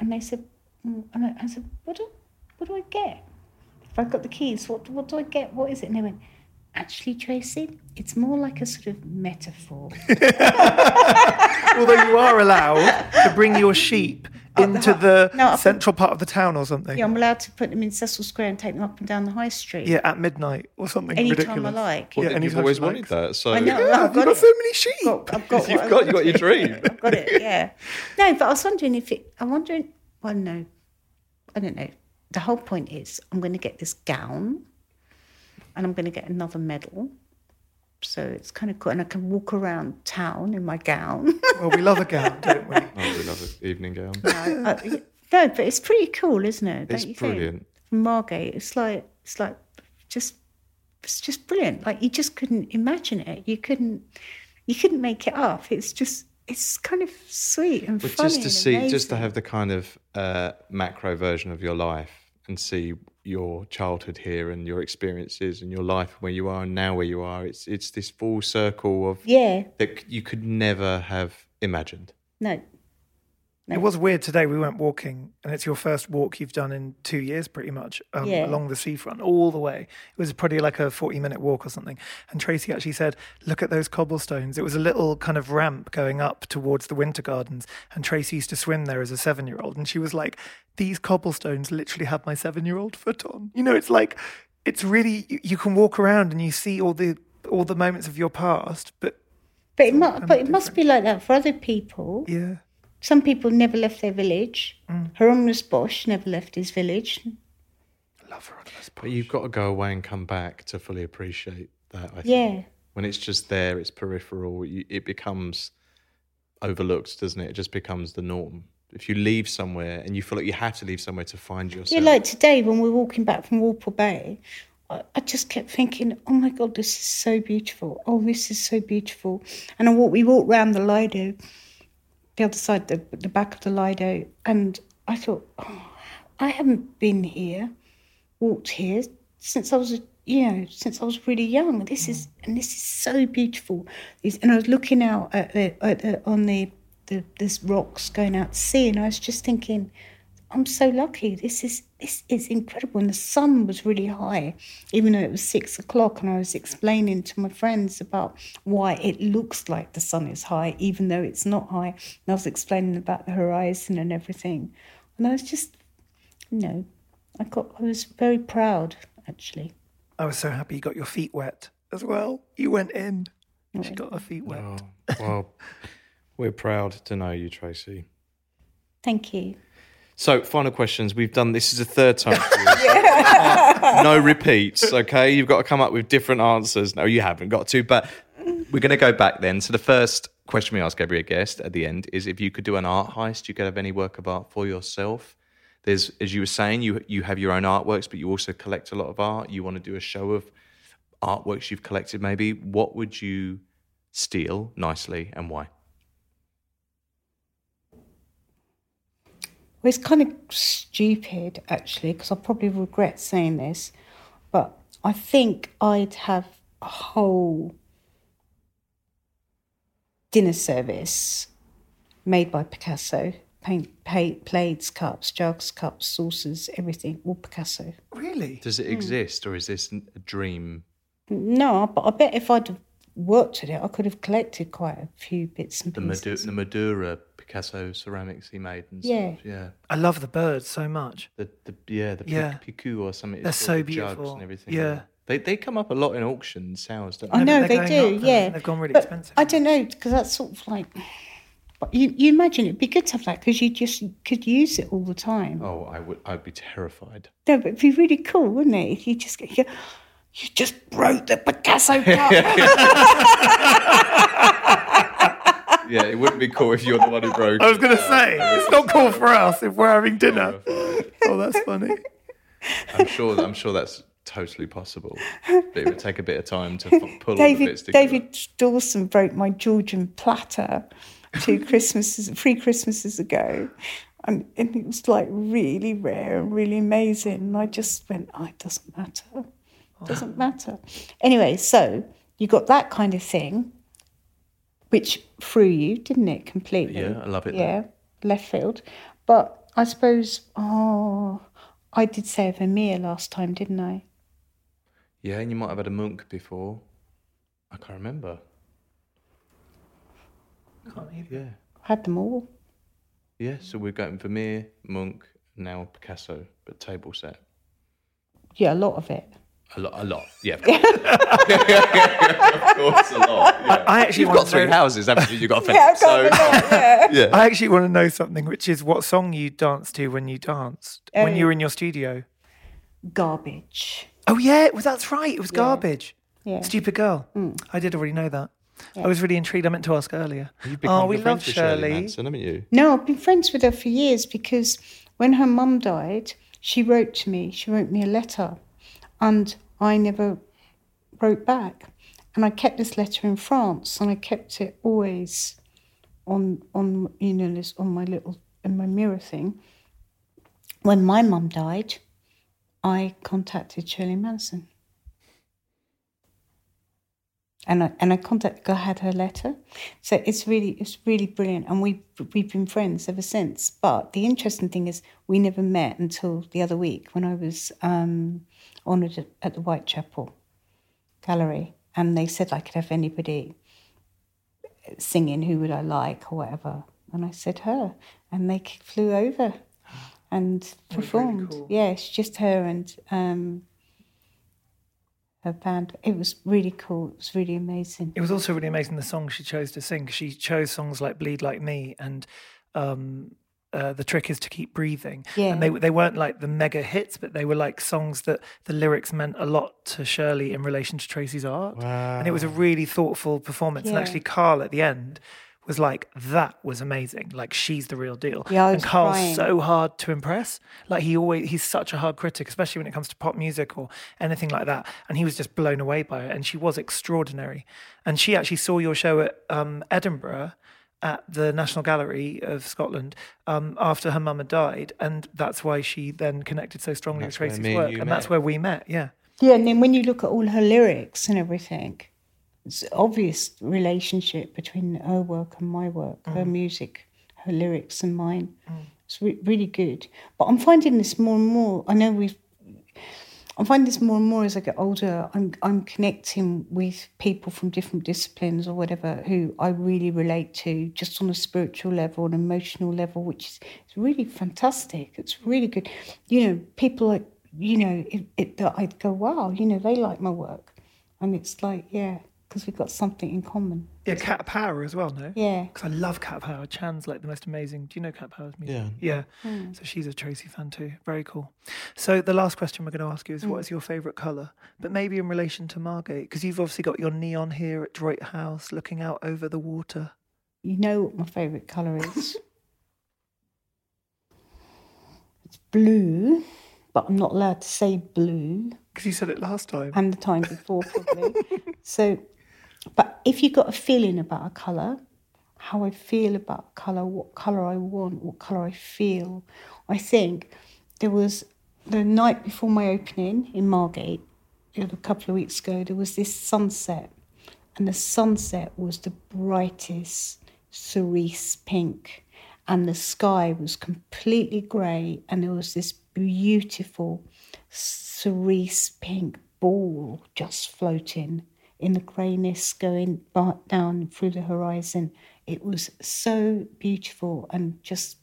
And they said, mm, and I, I said, "What do what do I get? If I've got the keys, what what do I get? What is it?" And they went, "Actually, Tracey, it's more like a sort of metaphor." Although you are allowed to bring your sheep into the No, central part of the town or something. yeah, I'm allowed to put them in Cecil Square and take them up and down the high street. Yeah, at midnight or something Anytime ridiculous. I like. Yeah, Well, you've always wanted likes. that. So I know. Yeah, I've you've got got it. so many sheep. got, I've got, You've what got- you got your dream. I've got it, yeah. No, but I was wondering if it, I'm wondering, well, no, I don't know. The whole point is I'm going to get this gown and I'm going to get another medal. So it's kind of cool. And I can walk around town in my gown. Well, we love a gown, don't we? Oh, we love an evening gown. Uh, no, but it's pretty cool, isn't it? Don't It's brilliant. From Margate, it's like, it's like just, it's just brilliant. Like you just couldn't imagine it. You couldn't, you couldn't make it up. It's just, it's kind of sweet and But funny. just to and see, just to have the kind of uh, macro version of your life and see your childhood here and your experiences and your life and where you are and now where you are. It's it's this full circle of Yeah, that you could never have imagined. no, It was weird today. We went walking, and it's your first walk you've done in two years, pretty much, um, Yeah. along the seafront, all the way. It was probably like a 40 minute walk or something. And Tracey actually said, Look at those cobblestones. It was a little kind of ramp going up towards the winter gardens. And Tracey used to swim there as a seven year old. And she was like, These cobblestones literally have my seven year old foot on. You know, it's like, it's really, you, you can walk around and you see all the, all the moments of your past, but but it must, but it must be like that for other people. yeah. Some people never left their village. Mm. Hieronymus Bosch never left his village. I Love her on this But you've got to go away and come back to fully appreciate that. I think. Yeah. When it's just there, it's peripheral. It becomes overlooked, doesn't it? It just becomes the norm. If you leave somewhere and you feel like you have to leave somewhere to find yourself, Yeah, like today when we're walking back from Walpole Bay, I, I just kept thinking, oh my God, this is so beautiful. Oh, this is so beautiful. And I walk, we walked round the Lido, the other side, the, the back of the Lido, and I thought, oh, I haven't been here, walked here since I was, you know, since I was really young. This is, mm. and this is so beautiful. This- And I was looking out at the, at the on the, the, this rocks going out to sea, and I was just thinking, I'm so lucky. This is this is incredible. And the sun was really high, even though it was six o'clock. And I was explaining to my friends about why it looks like the sun is high, even though it's not high. And I was explaining about the horizon and everything. And I was just, you know, I got I was very proud actually. I was so happy you got your feet wet as well. You went in. She got her feet wet. Oh, well, we're proud to know you, Tracey. Thank you. So, final questions. We've done this is the third time. no repeats, okay? You've got to come up with different answers. No, you haven't got to, but we're going to go back then. So, the first question we ask every guest at the end is if you could do an art heist, you could have any work of art for yourself. There's, as you were saying, you you have your own artworks, but you also collect a lot of art. You want to do a show of artworks you've collected, maybe. What would you steal nicely and why? Well, it's kind of stupid, actually, because I probably regret saying this, but I think I'd have a whole dinner service made by Picasso. Paint, paint, plates, cups, jugs, cups, saucers, everything, all Picasso. Really? Does it hmm. exist, or is this a dream? No, but I bet if I'd worked at it, I could have collected quite a few bits and The, pieces. Madu- the Madoura Picasso ceramics he made and Yeah. stuff. Yeah. I love the birds so much. The, the yeah, the Yeah. yeah. picu or something. They're it's so called, the jugs beautiful. and everything. Yeah. They they come up a lot in auction sales, don't I know they're they going do, up, yeah. They've gone really But expensive. I don't know because that's sort of like. But you, you imagine it'd be good to have that because you just could use it all the time. Oh, I would. I'd be terrified. No, but it'd be really cool, wouldn't it? If you just get, you, you just broke the Picasso cup. Yeah, it wouldn't be cool if you're the one who broke. I was going to uh, say, it's not cool for us if we're having dinner. Oh, that's funny. I'm sure. I'm sure that's totally possible. But it would take a bit of time to f- pull all the David bits together. David Dawson broke my Georgian platter two Christmases, three Christmases ago, and, and it was like really rare and really amazing. And I just went, oh, it doesn't matter, it doesn't matter. Anyway, so you got that kind of thing, which threw you, didn't it, completely? Yeah, I love it, though. Yeah, left field, but I suppose, oh, I did say Vermeer last time, didn't I? Yeah, and you might have had a Munch before. I can't remember. Can't either. Yeah, I had them all. yeah. So we're going Vermeer, Munch, now Picasso, but table set. Yeah, a lot of it. A lot, a lot. Yeah, of course, of course a lot. Yeah. I actually You've want got to three know- houses, haven't you? You've got a Yeah, I've so, a lot, yeah. yeah. I actually want to know something, which is what song you danced to when you danced, when Oh. you were in your studio. Garbage. Oh, yeah, well, that's right. It was garbage. Yeah. Mm. Stupid girl. I did already know that. I was really intrigued. I meant to ask earlier. You've become oh, we love friends with Shirley Shirley. Manson, haven't you? No, I've been friends with her for years because when her mum died, she wrote to me. She wrote me a letter, and I never wrote back. And I kept this letter in France, and I kept it always on on you know this on my little in my mirror thing. When my mum died, I contacted Shirley Manson. and I and I contacted. I had her letter, so it's really it's really brilliant, and we we've been friends ever since. But the interesting thing is, we never met until the other week when I was um, honoured at, the Whitechapel Gallery, and they said I could have anybody singing. Who would I like or whatever? And I said her, and they flew over and performed. Yeah, it's just her and. Um, her band. It was really cool. It was really amazing. It was also really amazing the song she chose to sing. She chose songs like "Bleed Like Me" and um, uh, "The Trick Is to Keep Breathing." Yeah. and they they weren't like the mega hits, but they were like songs that the lyrics meant a lot to Shirley in relation to Tracey's art. Wow. And it was a really thoughtful performance. And actually, Carl at the end was like, "That was amazing. Like she's the real deal." Yeah, and Carl's crying. so hard to impress. Like he always he's such a hard critic, especially when it comes to pop music or anything like that. And he was just blown away by it. And she was extraordinary. And she actually saw your show at um, Edinburgh at the National Gallery of Scotland um, after her mum had died, and that's why she then connected so strongly That's with Tracey's me and work, and that's where we met. Yeah. Yeah, and then when you look at all her lyrics and everything, it's obvious relationship between her work and my work, her music, her lyrics and mine. It's re- really good. But I'm finding this more and more. I know we've. I'm finding this more and more as I get older. I'm I'm connecting with people from different disciplines or whatever who I really relate to, just on a spiritual level, an emotional level, which is it's really fantastic. It's really good. You know, people like you know it, it, that I'd go, wow, you know, they like my work, and it's like, yeah, because we've got something in common. Yeah, Cat Power as well, no? Yeah. Because I love Cat Power. Chan's like the most amazing. Do you know Cat Power's music? Yeah. Yeah. Hmm. So she's a Tracey fan too. Very cool. So the last question we're going to ask you is hmm. what is your favourite colour? But maybe in relation to Margate, because you've obviously got your neon here at Droit House looking out over the water. You know what my favourite colour is? it's blue, but I'm not allowed to say blue. Because you said it last time. and the time before probably. so, but if you've got a feeling about a color, how I feel about color, what color I want, what color I feel, I think there was the night before my opening in Margate, a couple of weeks ago, there was this sunset, and the sunset was the brightest cerise pink, and the sky was completely grey, and there was this beautiful cerise pink ball just floating in the greyness going down through the horizon. It was so beautiful and just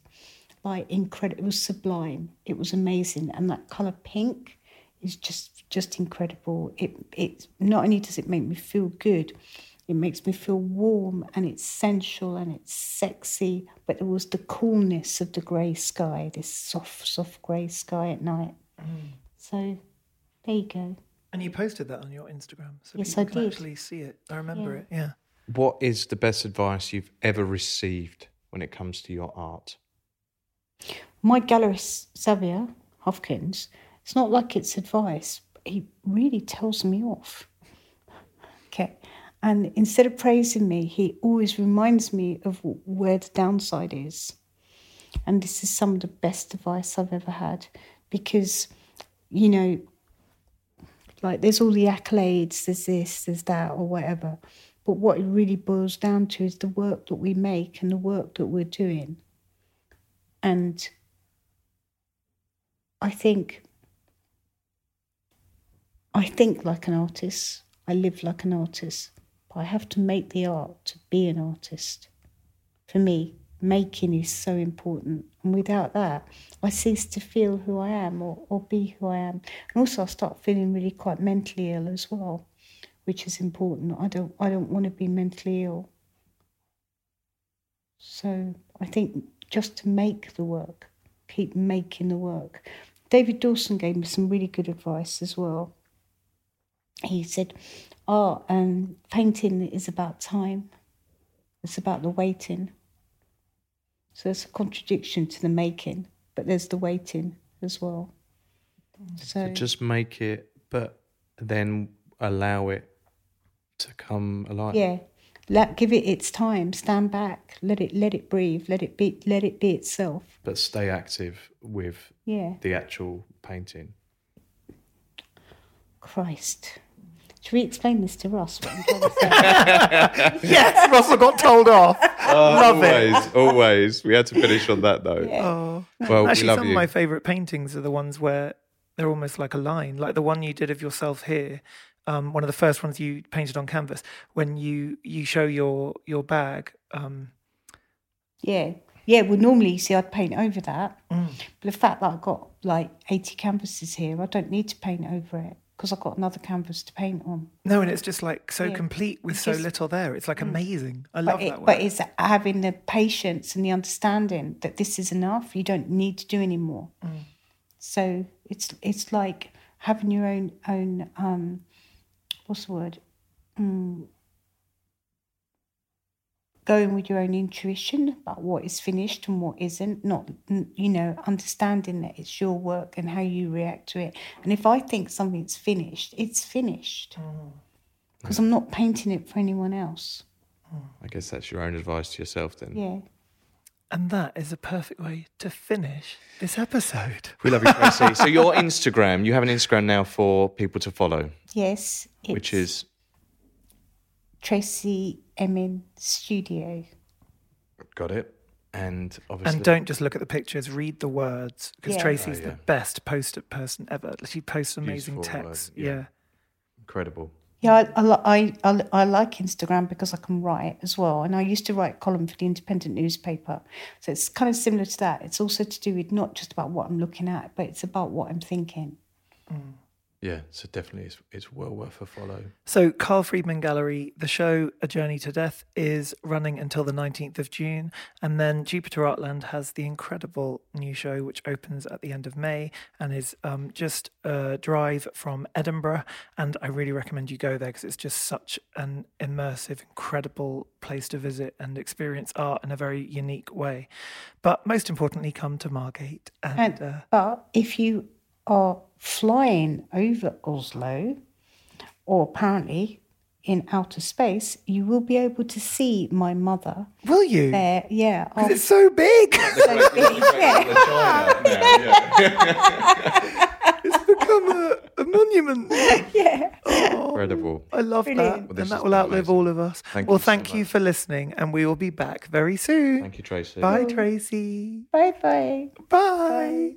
like incredible. It was sublime. It was amazing, and that color pink is just just incredible. It it not only does it make me feel good, it makes me feel warm and it's sensual and it's sexy. But there was the coolness of the grey sky, this soft soft grey sky at night. Mm. So there you go. And you posted that on your Instagram. So Yes, people I can did. actually see it. I remember Yeah. it. Yeah. what is the best advice you've ever received when it comes to your art? My gallerist, Xavier Hufkens, it's not like it's advice. He really tells me off. Okay. And instead of praising me, he always reminds me of where the downside is. And this is some of the best advice I've ever had because, you know, like there's all the accolades, there's this, there's that, or whatever. But what it really boils down to is the work that we make and the work that we're doing. And I think I think like an artist, I live like an artist, but I have to make the art to be an artist. For me, making is so important. And without that, I cease to feel who I am or, or be who I am. And also I start feeling really quite mentally ill as well, which is important. I don't I don't want to be mentally ill. So I think just to make the work, keep making the work. David Dawson gave me some really good advice as well. He said, Oh, um, painting is about time. It's about the waiting. So there's a contradiction to the making, but there's the waiting as well. So, So just make it, but then allow it to come alive. yeah, let give it its time. Stand back. Let it let it breathe. Let it be let it be itself. But stay active with Yeah. the actual painting. Christ. Should we explain this to Ross? What I'm to say? yes, Russell got told off. Love it. always, always. We had to finish on that note. Oh. Well, Actually, we love some you. of my favourite paintings are the ones where they're almost like a line, like the one you did of yourself here. Um, one of the first ones you painted on canvas when you you show your your bag. Um, Yeah. Yeah, well, normally, you see, I'd paint over that. Mm. But the fact that I've got like 80 canvases here, I don't need to paint over it because I've got another canvas to paint on. no, and it's just like so Yeah. complete with It's so just- little there. It's like amazing. I love it, that. but it's having the patience and the understanding that this is enough. You don't need to do any more. Mm. So it's it's like having your own own um, what's the word? Mm, going with your own intuition about what is finished and what isn't. Not you know understanding that it's your work and how you react to it. And if I think something's finished, it's finished mm. because I'm not painting it for anyone else. Mm. I guess that's your own advice to yourself then. Yeah. and that is a perfect way to finish this episode. We love you, Tracey. so your Instagram, you have an Instagram now for people to follow, Yes. which is Tracey Emin Studio. got it. And obviously And don't just look at the pictures, read the words because Yeah. Tracey's Oh, yeah. the best post person ever. She posts amazing Beautiful texts. word, yeah. yeah. incredible. Yeah, I, I, li- I, I, I like Instagram because I can write as well. And I used to write a column for the independent newspaper. So it's kind of similar to that. It's also to do with not just about what I'm looking at, but it's about what I'm thinking. Mm. Yeah, so definitely it's, it's well worth a follow. So, Carl Freedman Gallery, the show A Journey to Death is running until the 19th of June. And then Jupiter Artland has the incredible new show, which opens at the end of May and is um, just a drive from Edinburgh. And I really recommend you go there because it's just such an immersive, incredible place to visit and experience art in a very unique way. But most importantly, come to Margate. And, And, uh, but if you are flying over Oslo, or apparently in outer space, you will be able to see my mother will you? there. Yeah. 'Cause after- it's so big. so big, yeah. it's become a, a monument. yeah. Oh, Incredible. I love Brilliant. that. Well, and that will outlive amazing. all of us. Thank well, you so thank you much. for listening, and we will be back very soon. Thank you, Tracey. Bye, Tracey. Bye bye. Bye.